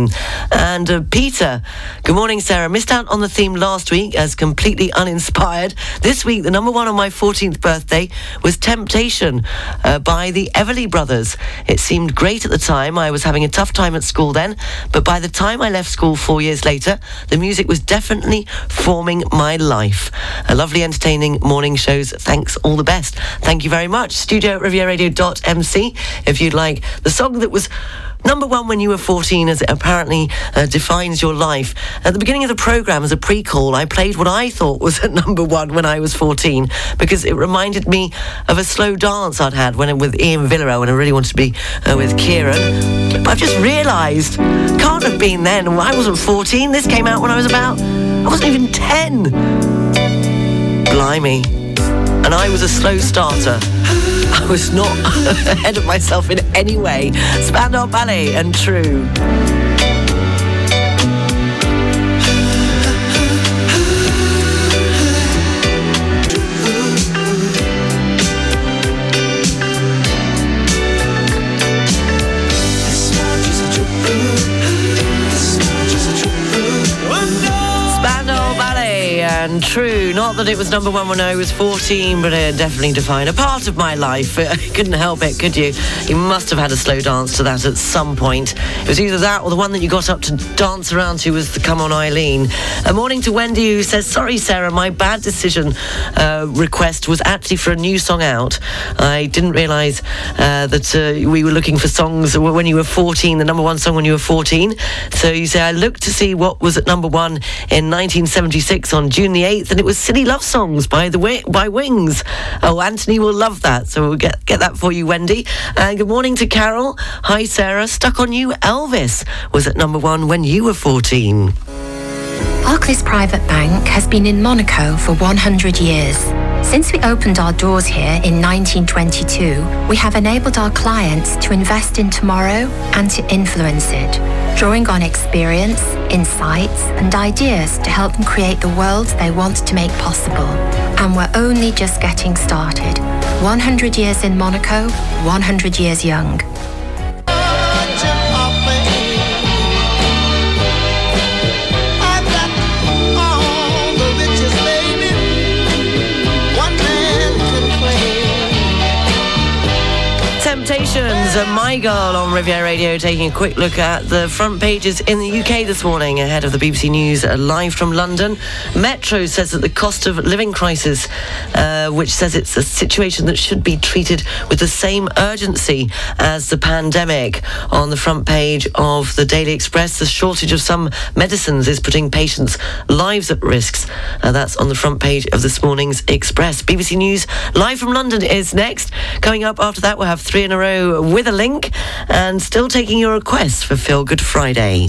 And uh, Peter, good morning, Sarah. Missed out on the theme last week as completely uninspired. This week, the number one on my 14th birthday was Temptation uh, by the Everly Brothers. It seemed great at the time. I was having a tough time at school then, but by the time I left school four years later, the music was definitely forming my life. A lovely, entertaining morning shows. Thanks, all the best. Thank you very much. Studio at rivieradio.mc if you'd like the song that was number one when you were 14 as it apparently uh, defines your life. At the beginning of the programme, as a pre-call, I played what I thought was at number one when I was 14 because it reminded me of a slow dance I'd had when with Ian Villero and I really wanted to be uh, with Kieran. But I've just realised, can't have been then. I wasn't 14. This came out when I was about, I wasn't even 10. Blimey. And I was a slow starter. Was not ahead of myself in any way. Spandau Ballet and True. And True. Not that it was number one when I was 14, but it definitely defined a part of my life. I couldn't help it, could you? You must have had a slow dance to that at some point. It was either that or the one that you got up to dance around to was the Come On Eileen. A morning to Wendy who says, Sorry, Sarah, my bad decision uh, request was actually for a new song out. I didn't realise uh, that uh, we were looking for songs when you were 14, the number one song when you were 14. So you say, I looked to see what was at number one in 1976 on June the 8th, and it was Silly Love Songs by the Wi- by Wings. Oh, Anthony will love that. So we'll get, get that for you, Wendy. And good morning to Carol. Hi, Sarah. Stuck on You, Elvis was at number one when you were 14. Barclays Private Bank has been in Monaco for 100 years. Since we opened our doors here in 1922, we have enabled our clients to invest in tomorrow and to influence it, drawing on experience, insights, and ideas to help them create the world they want to make possible. And we're only just getting started. 100 years in Monaco, 100 years young. And My Girl on Riviera Radio taking a quick look at the front pages in the UK this morning ahead of the BBC News uh, live from London. Metro says that the cost of living crisis, uh, which says it's a situation that should be treated with the same urgency as the pandemic. On the front page of the Daily Express, the shortage of some medicines is putting patients' lives at risk. Uh, that's on the front page of this morning's Express. BBC News live from London is next. Coming up after that, we'll have three in a row with a link and still taking your requests for Feel Good Friday.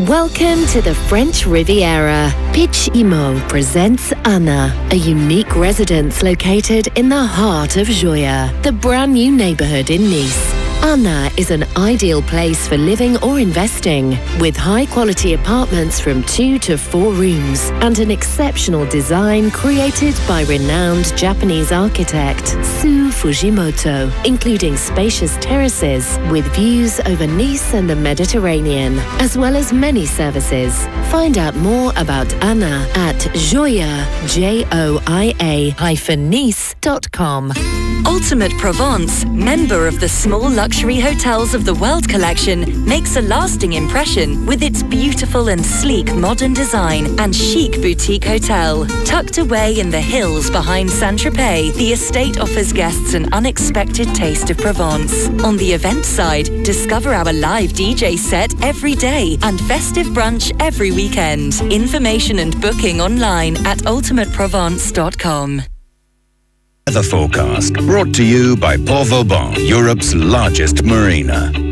Welcome to the French Riviera. Pitch Immo presents Anna, a unique residence located in the heart of Joia, the brand new neighborhood in Nice. Anna is an ideal place for living or investing, with high quality apartments from two to four rooms and an exceptional design created by renowned Japanese architect Sou Fujimoto, including spacious terraces with views over Nice and the Mediterranean, as well as many services. Find out more about Anna at Joia, J-O-I-A hyphen Nice.com. Ultimate Provence, member of the small luxury luxury hotels of the world collection makes a lasting impression with its beautiful and sleek modern design and chic boutique hotel. Tucked away in the hills behind Saint-Tropez, the estate offers guests an unexpected taste of Provence. On the event side, discover our live DJ set every day and festive brunch every weekend. Information and booking online at ultimateprovence.com. Weather forecast brought to you by Port Vauban, Europe's largest marina.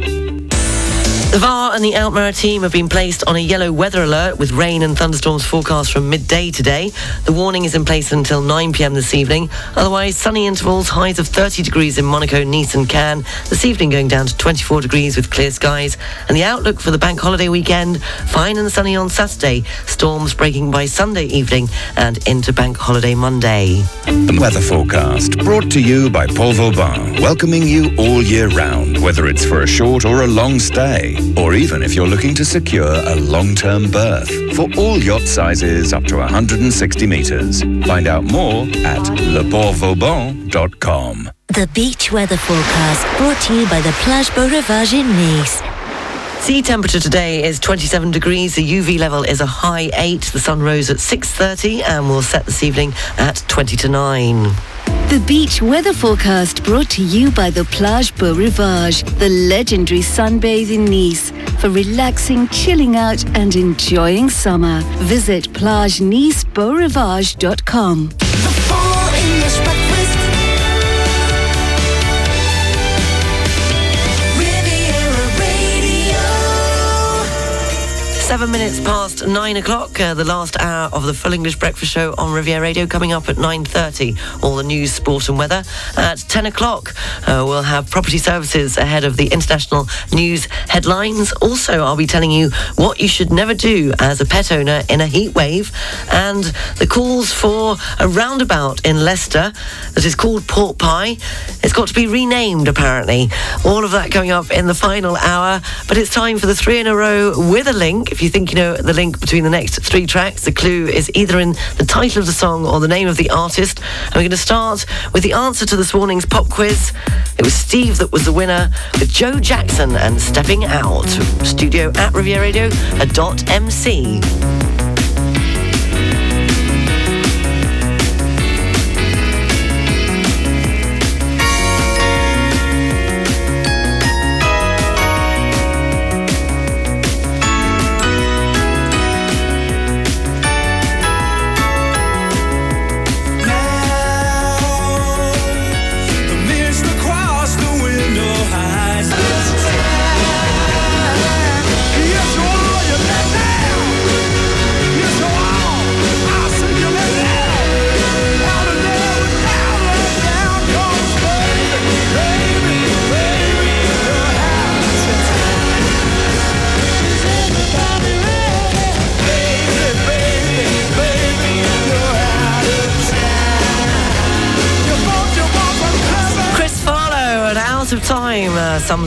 The VAR and the Alpes-Maritimes have been placed on a yellow weather alert with rain and thunderstorms forecast from midday today. The warning is in place until 9pm this evening. Otherwise, sunny intervals, highs of 30 degrees in Monaco, Nice and Cannes. This evening going down to 24 degrees with clear skies. And the outlook for the bank holiday weekend, fine and sunny on Saturday. Storms breaking by Sunday evening and into bank holiday Monday. The weather forecast brought to you by Port Vauban, welcoming you all year round, whether it's for a short or a long stay, or even if you're looking to secure a long-term berth. For all yacht sizes up to 160 meters. Find out more at leportvauban.com. The beach weather forecast brought to you by the Plage Beau Rivage in Nice. Sea temperature today is 27 degrees. The UV level is a high 8. The sun rose at 6.30 and will set this evening at 20 to 9. The beach weather forecast brought to you by the Plage Beau Rivage, the legendary sunbathe in Nice. For relaxing, chilling out, and enjoying summer, visit plagenicebbeaurivage.com. Seven minutes past nine o'clock, uh, the last hour of the Full English Breakfast Show on Riviera Radio coming up at 9.30. All the news, sport and weather. At 10 o'clock, uh, we'll have property services ahead of the international news headlines. Also, I'll be telling you what you should never do as a pet owner in a heat wave and the calls for a roundabout in Leicester that is called Pork Pie. It's got to be renamed, apparently. All of that coming up in the final hour, but it's time for the three in a row with a link. If you think you know the link between the next three tracks, the clue is either in the title of the song or the name of the artist. And we're going to start with the answer to this morning's pop quiz. It was Steve that was the winner with Joe Jackson and Stepping Out. Studio at Riviera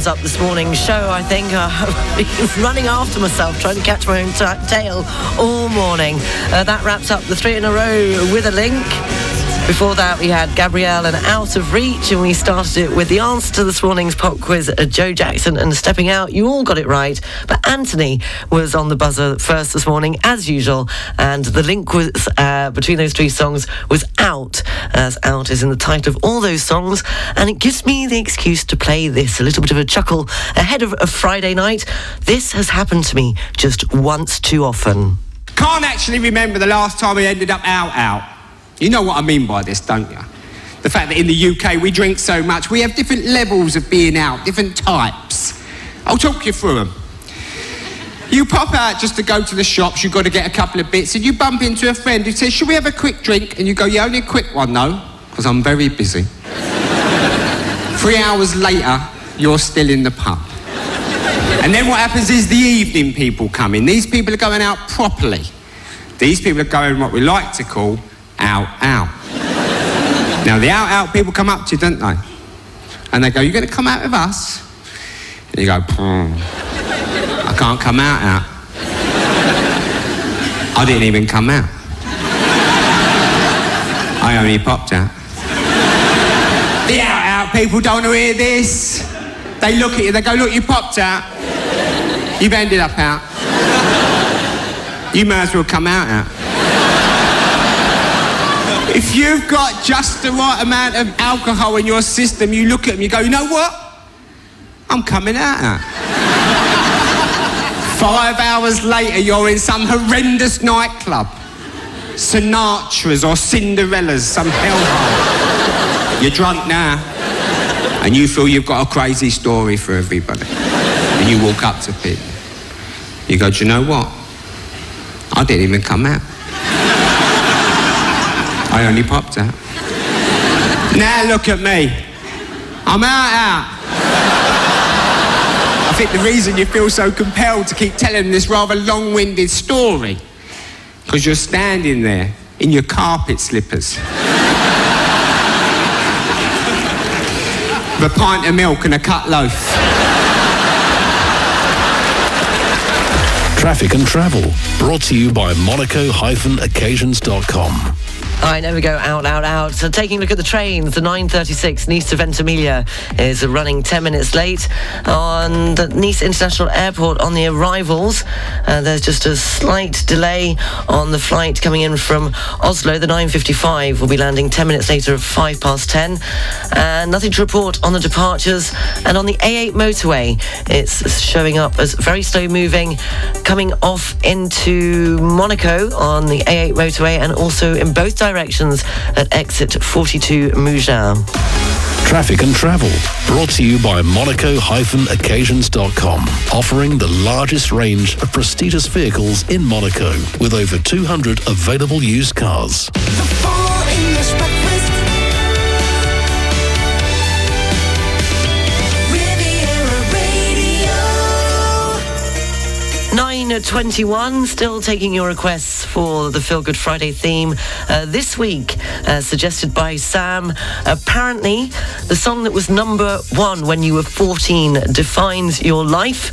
up this morning's show, I think. Uh, running after myself, trying to catch my own ta tail all morning. Uh, that wraps up the three in a row with a link. Before that, we had Gabrielle and Out of Reach, and we started it with the answer to this morning's pop quiz, uh, Joe Jackson and Stepping Out. You all got it right, but Anthony was on the buzzer first this morning, as usual, and the link was uh, between those three songs was Out, as Out is in the title of all those songs, and it gives me the excuse to play this, a little bit of a chuckle ahead of a Friday night. This has happened to me just once too often. Can't actually remember the last time we ended up out out. You know what I mean by this, don't you? The fact that in the UK we drink so much, we have different levels of being out, different types. I'll talk you through them. You pop out just to go to the shops, you've got to get a couple of bits, and you bump into a friend who says, Should we have a quick drink? And you go, Yeah, only a quick one though, because I'm very busy. Three hours later, you're still in the pub. And then what happens is the evening people come in. These people are going out properly. These people are going what we like to call out, out. now, the out, out people come up to you, don't they? And they go, You're going to come out with us? And you go, "Hmm, I can't come out, out. I didn't even come out. I only popped out. The out, out people don't want to hear this. They look at you, they go, look, you popped out. You've ended up out. You may as well come out out. If you've got just the right amount of alcohol in your system, you look at them, you go, you know what? I'm coming out. Five hours later, you're in some horrendous nightclub. Sinatra's or Cinderella's, some hellhole. You're drunk now, and you feel you've got a crazy story for everybody. And you walk up to people. You go, do you know what? I didn't even come out. I only popped out. Now look at me. I'm out, out. Think the reason you feel so compelled to keep telling this rather long-winded story because you're standing there in your carpet slippers. With a pint of milk and a cut loaf. Traffic and travel, brought to you by monaco-occasions.com. I never go out, out, out. So taking a look at the trains, the 936 Nice to Ventimiglia is running 10 minutes late. On the Nice International Airport on the arrivals, uh, there's just a slight delay on the flight coming in from Oslo. The 955 will be landing 10 minutes later at 5 past 10. And nothing to report on the departures. And on the A8 motorway, it's showing up as very slow moving, coming off into Monaco on the A8 motorway and also in both directions at exit 42 Mougins. Traffic and travel, brought to you by monaco-occasions.com, offering the largest range of prestigious vehicles in Monaco, with over 200 available used cars. 9.21, still taking your requests for the Feel Good Friday theme uh, this week, uh, suggested by Sam. Apparently, the song that was number one when you were 14 defines your life.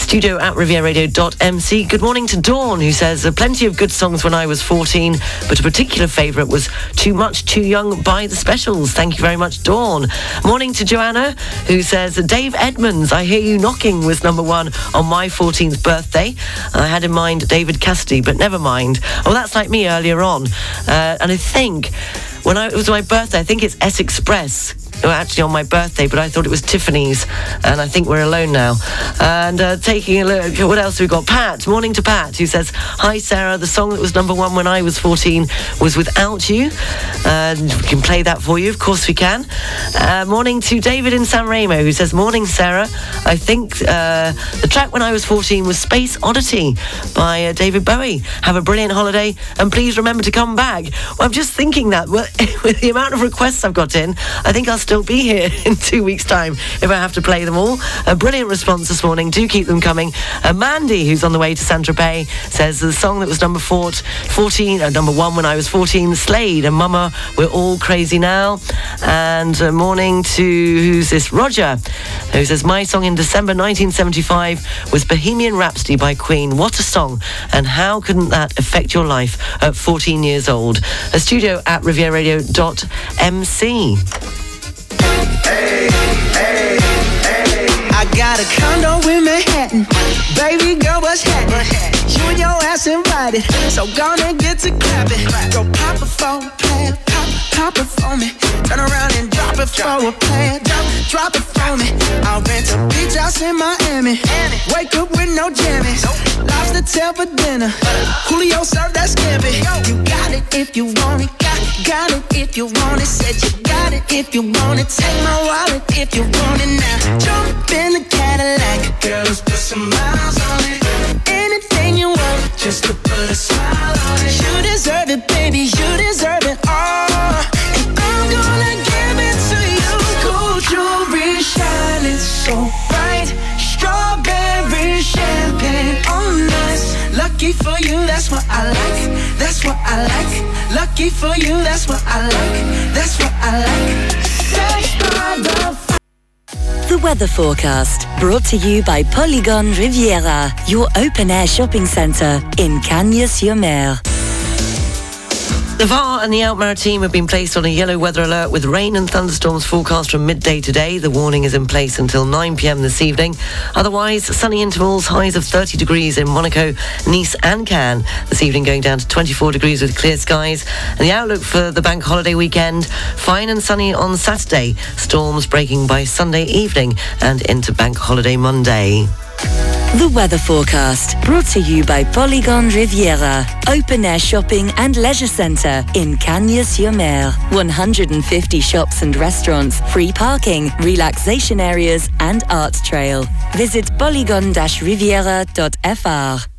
Studio at rivieradio.mc. Good morning to Dawn, who says, "Uh, plenty of good songs when I was 14, but a particular favourite was Too Much, Too Young by the Specials. Thank you very much, Dawn. Morning to Joanna, who says, Dave Edmunds, I Hear You Knocking was number one on my 14th birthday. I had in mind David Cassidy, but never mind. Oh, that's like me earlier on. Uh, and I think when I, it was my birthday, I think it's S Express. Well, actually on my birthday, but I thought it was Tiffany's, and I think we're alone now. And uh, taking a look, what else we got? Pat, morning to Pat, who says, "Hi Sarah, the song that was number one when I was 14 was Without You." And we can play that for you, of course we can. Uh, morning to David in San Remo, who says, "Morning Sarah, I think uh, the track when I was 14 was Space Oddity by uh, David Bowie. Have a brilliant holiday, and please remember to come back." Well, I'm just thinking that with the amount of requests I've got in, I think I'll still be here in two weeks' time if I have to play them all. A brilliant response this morning. Do keep them coming. Uh, Mandy, who's on the way to Saint Tropez, says the song that was number four, 14, uh, number one when I was 14, Slade and Mama, we're all crazy now. And uh, morning to who's this? Roger, who says my song in December 1975 was Bohemian Rhapsody by Queen. What a song! And how couldn't that affect your life at 14 years old? A studio at rivieradio.mc. I got a condo in Manhattan. Baby girl, what's happening? And your ass invited. So gonna get to clapping. Go pop it for a player. Pop, pop it for me. Turn around and drop it for a player. Drop, drop it for me. I'll rent a beach house in Miami. Wake up with no jammies. Lobster tail for dinner. Julio serve that scampi. You got it if you want it. Got, got it if you want it. Said you got it if you want it. Take my wallet if you want it now. Jump in the Cadillac. Girl, let's put some miles on it. Anything just to put a smile on it. You deserve it, baby. You deserve it all. And I'm gonna give it to you. Gold jewelry shining so bright. Strawberry champagne on us. Lucky for you, that's what I like. That's what I like. Lucky for you, that's what I like. That's what I like. Weather forecast brought to you by Polygon Riviera, your open air shopping centre in Cagnes-sur-Mer. The VAR and the Alpes-Maritimes have been placed on a yellow weather alert with rain and thunderstorms forecast from midday today. The warning is in place until 9pm this evening. Otherwise, sunny intervals, highs of 30 degrees in Monaco, Nice and Cannes. This evening going down to 24 degrees with clear skies. And the outlook for the bank holiday weekend, fine and sunny on Saturday. Storms breaking by Sunday evening and into bank holiday Monday. The weather forecast brought to you by Polygon Riviera, open air shopping and leisure centre in Cagnes-sur-Mer. 150 shops and restaurants, free parking, relaxation areas and art trail. Visit polygon-riviera.fr.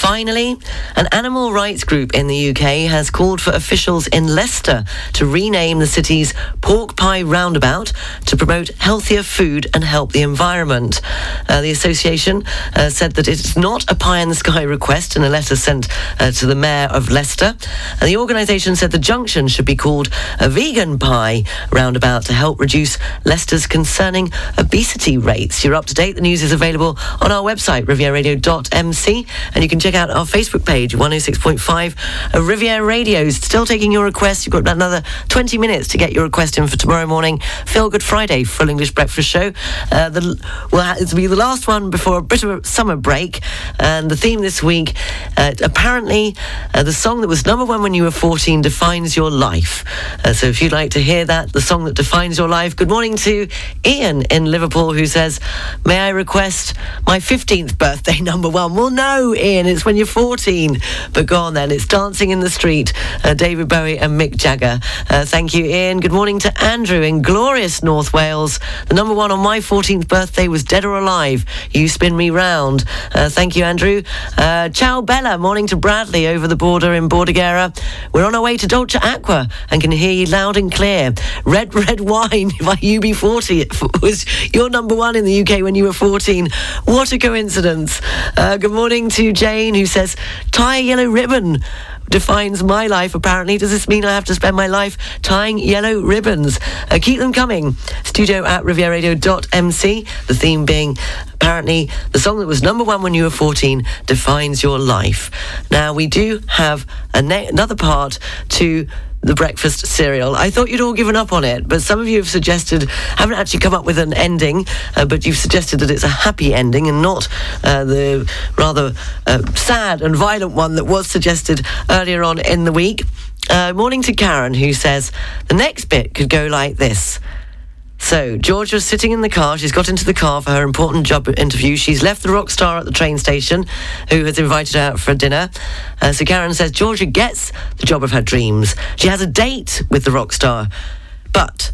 Finally, an animal rights group in the UK has called for officials in Leicester to rename the city's pork pie roundabout to promote healthier food and help the environment. Uh, the association uh, said that it's not a pie in the sky request in a letter sent uh, to the mayor of Leicester. And the organisation said the junction should be called a vegan pie roundabout to help reduce Leicester's concerning obesity rates. You're up to date. The news is available on our website, rivieradio.mc, and you can check out our Facebook page, 106.5 uh, Riviera Radio. Still taking your requests. You've got another 20 minutes to get your request in for tomorrow morning. Feel Good Friday, full English breakfast show. Uh, the, well, it'll be the last one before a bit of a summer break. And the theme this week, uh, apparently, uh, the song that was number one when you were 14 defines your life. Uh, so if you'd like to hear that, the song that defines your life, good morning to Ian in Liverpool who says, May I request my 15th birthday number one? Well, no, Ian, it's when you're 14. But go on then, it's Dancing in the Street, uh, David Bowie and Mick Jagger. Uh, thank you, Ian. Good morning to Andrew in glorious North Wales. The number one on my 14th birthday was Dead or Alive. You spin me round. Uh, thank you, Andrew. Uh, ciao, Bella. Morning to Bradley over the border in Bordighera. We're on our way to Dolceacqua and can hear you loud and clear. Red, red wine by UB40 it was your number one in the UK when you were 14. What a coincidence. Uh, good morning to Jane who says, tie a yellow ribbon defines my life. Apparently does this mean i have to spend my life tying yellow ribbons? Uh, keep them coming. Studio at rivieradio.mc the theme being apparently the song that was number one when you were 14 defines your life. Now we do have ne- another part to the breakfast cereal. I thought you'd all given up on it, but some of you have suggested, haven't actually come up with an ending, uh, but you've suggested that it's a happy ending and not uh, the rather uh, sad and violent one that was suggested earlier on in the week. Uh, morning to Karen, who says the next bit could go like this. So, George was sitting in the car. She's got into the car for her important job interview. She's left the rock star at the train station, who has invited her out for dinner. Uh, so, Karen says Georgia gets the job of her dreams. She has a date with the rock star. But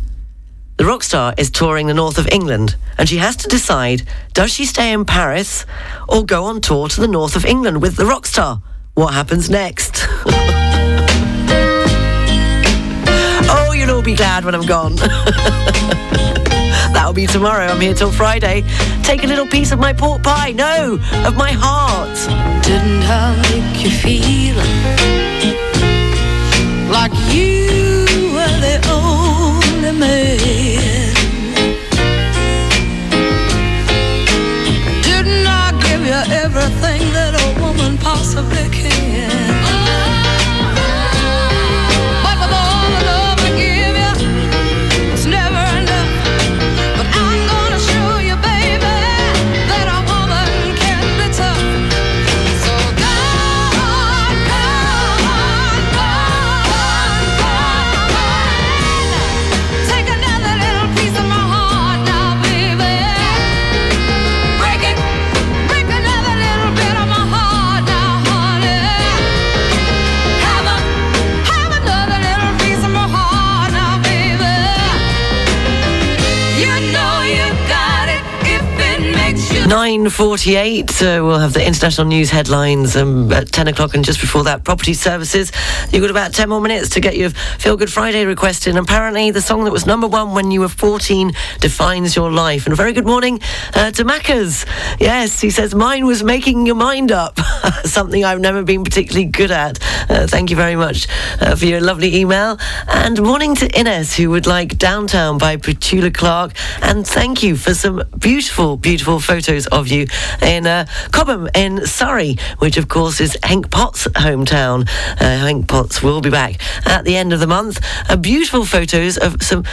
the rock star is touring the north of England, and she has to decide does she stay in Paris or go on tour to the north of England with the rock star? What happens next? oh, you'll all be glad when I'm gone. That'll be tomorrow. I'm here till Friday. Take a little piece of my pork pie. No, of my heart. Didn't I make you feel like you were the only man? Didn't I give you everything that a woman possibly can? 48. so we'll have the international news headlines um, at 10 o'clock. And just before that, property services. You've got about 10 more minutes to get your Feel Good Friday request in. Apparently, the song that was number one when you were 14 defines your life. And a very good morning uh, to Maccas. Yes, he says, mine was making your mind up, something I've never been particularly good at. Uh, thank you very much uh, for your lovely email. And morning to Ines, who would like Downtown by Petula Clark. And thank you for some beautiful, beautiful photos of you in uh, Cobham in Surrey, which of course is Hank Potts' hometown. Uh, Hank Potts will be back at the end of the month. Uh, beautiful photos of some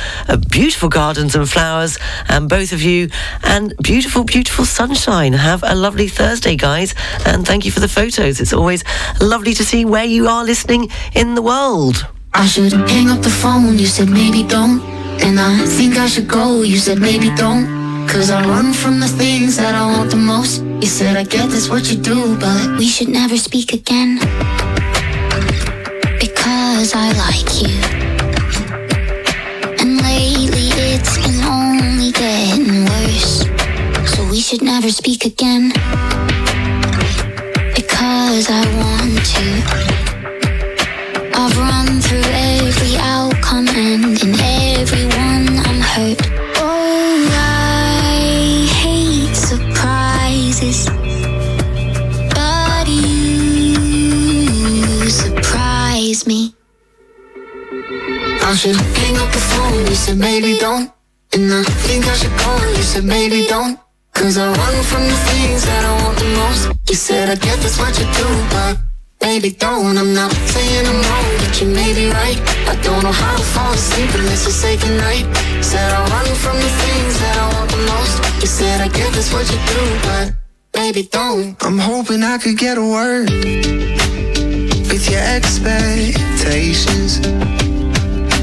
beautiful gardens and flowers, and both of you, and beautiful, beautiful sunshine. Have a lovely Thursday, guys, and thank you for the photos. It's always lovely to see where you are listening in the world. I should hang up the phone, you said maybe don't. And I think I should go, you said maybe don't. Cause I run from the things that I want the most. You said I get that's what you do, but we should never speak again. Because I like you. And lately it's been only getting worse. So we should never speak again. Because I want to. I've run through every outcome and in every one I'm hurt. Surprise me. I should hang up the phone, you said maybe don't. And I think I should go, you said maybe don't. Cause I run from the things that I want the most. You said I get that's what you do, but Baby, don't, I'm not saying I'm wrong, but you may be right. I don't know how to fall asleep unless you say goodnight. Said I run from the things that I want the most. You said I get this what you do, but baby, don't. I'm hoping I could get a word with your expectations.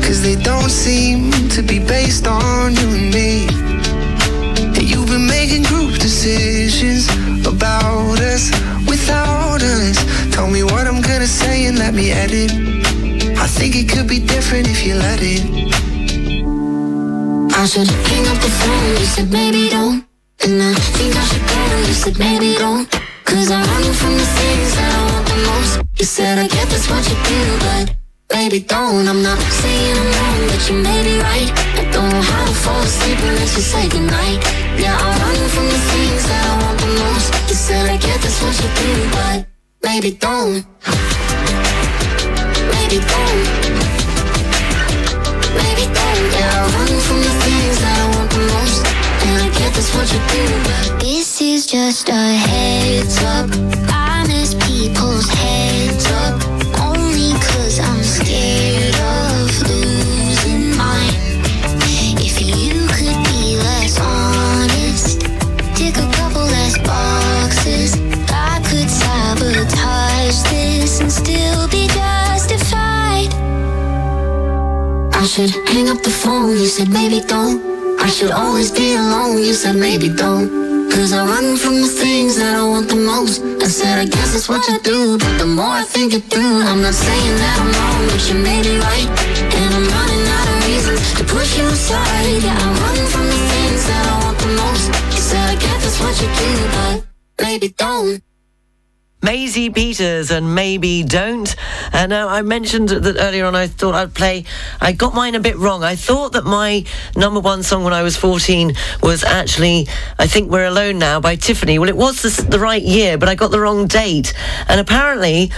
Cause they don't seem to be based on you and me. And you've been making group decisions about us without us. Tell me what I'm gonna say and let me edit. I think it could be different if you let it. I should hang up the phone, you said maybe don't. And I think I should go, you said maybe don't. Cause I'm running from the things that I want the most. You said I get that's what you do, but baby don't. I'm not saying I'm wrong, but you may be right. I don't know how to fall asleep unless you say goodnight. Yeah, I run from the things that I want the most. You said I get that's what you do, but maybe don't. Maybe don't. Maybe don't. Yeah, I run from the things that I. What you do, this is just a heads up. I mess people's heads up. Only cause I'm scared of losing mine. If you could be less honest, tick a couple less boxes. I could sabotage this and still be justified. I should hang up the phone, you said maybe don't. I should always be alone, you said maybe don't. Cause I run from the things that I want the most. I said, I guess that's what you do. But the more I think it through, I'm not saying that I'm wrong, but you may be right. And I'm running out of reasons to push you aside. Yeah, I'm running from the things that I want the most. You said, I guess that's what you do, but maybe don't. Maisie Peters and Maybe Don't. Uh, now, I mentioned that earlier on I thought I'd play, I got mine a bit wrong. I thought that my number one song when I was 14 was actually, I Think We're Alone Now by Tiffany. Well, it was the, the right year, but I got the wrong date. And apparently,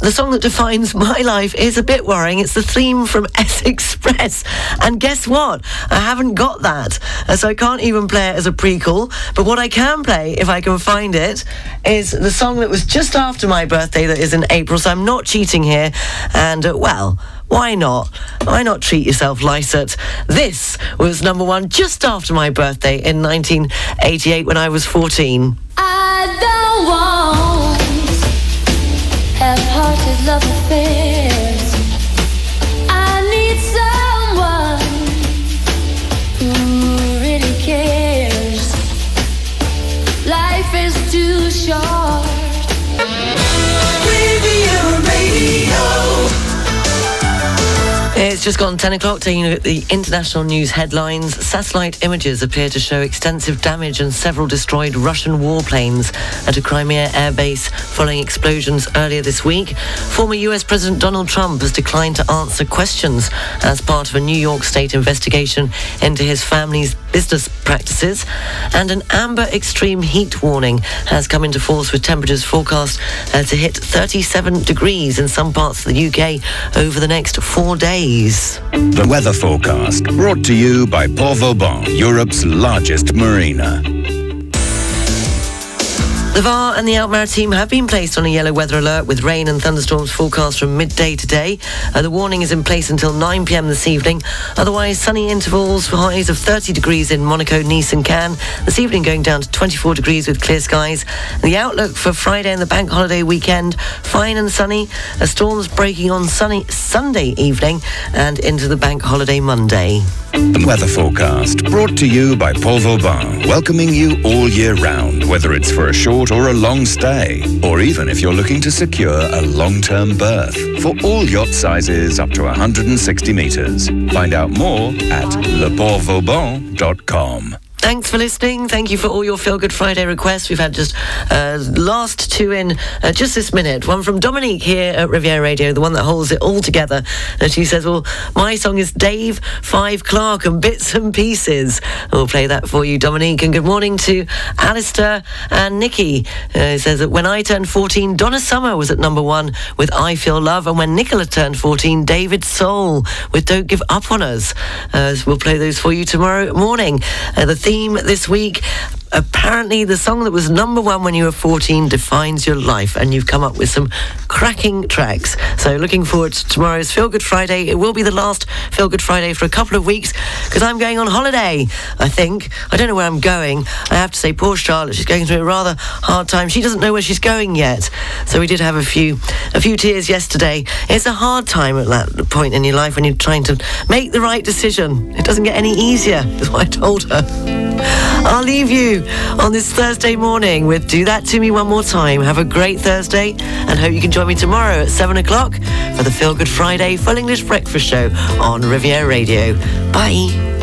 the song that defines my life is a bit worrying. It's the theme from S Express. And guess what? I haven't got that. Uh, so I can't even play it as a prequel. But what I can play, if I can find it, is the song that was just after my birthday that is in April. So I'm not cheating here. And, uh, well, why not? Why not treat yourself, Lysert? This was number one just after my birthday in 1988 when I was 14. I don't want half-hearted love affairs. I need someone who really cares. Life is too short. It's just gone 10 o'clock, taking a look at the international news headlines. Satellite images appear to show extensive damage and several destroyed Russian warplanes at a Crimea airbase following explosions earlier this week. Former US President Donald Trump has declined to answer questions as part of a New York State investigation into his family's business practices. And an amber extreme heat warning has come into force with temperatures forecast uh, to hit 37 degrees in some parts of the UK over the next four The weather forecast brought to you by Port Vauban, Europe's largest marina. The Var and the Alpes-Maritimes have been placed on a yellow weather alert with rain and thunderstorms forecast from midday today. Uh, the warning is in place until 9 p.m. this evening. Otherwise, sunny intervals highs of 30 degrees in Monaco, Nice, and Cannes. This evening going down to 24 degrees with clear skies. The outlook for Friday and the bank holiday weekend fine and sunny. A storms breaking on sunny Sunday evening and into the bank holiday Monday. The weather forecast brought to you by Port Vauban, welcoming you all year round, whether it's for a short or a long stay, or even if you're looking to secure a long-term berth. For all yacht sizes up to 160 metres. Find out more at leportvauban.com. Thanks for listening. Thank you for all your Feel Good Friday requests. We've had just uh, last two in uh, just this minute. One from Dominique here at Riviera Radio, the one that holds it all together. And she says, Well, my song is Dave Five Clark and Bits and Pieces. We'll play that for you, Dominique. And good morning to Alistair and Nikki. Uh, says that when I turned 14, Donna Summer was at number one with I Feel Love. And when Nicola turned 14, David Soul with Don't Give Up on Us. Uh, so we'll play those for you tomorrow morning. Uh, the theme this week apparently the song that was number one when you were 14 defines your life and you've come up with some cracking tracks. So looking forward to tomorrow's feel good friday. It will be the last feel good friday for a couple of weeks because i'm going on holiday i think. I don't know where i'm going. I have to say poor charlotte she's going through a rather hard time. She doesn't know where she's going yet. So we did have a few a few tears yesterday. It's a hard time at that point in your life when you're trying to make the right decision. It doesn't get any easier is what i told her. I'll leave on this Thursday morning with Do That To Me One More Time. Have a great Thursday and hope you can join me tomorrow at 7 o'clock for the Feel Good Friday Full English Breakfast Show on Riviera Radio. Bye.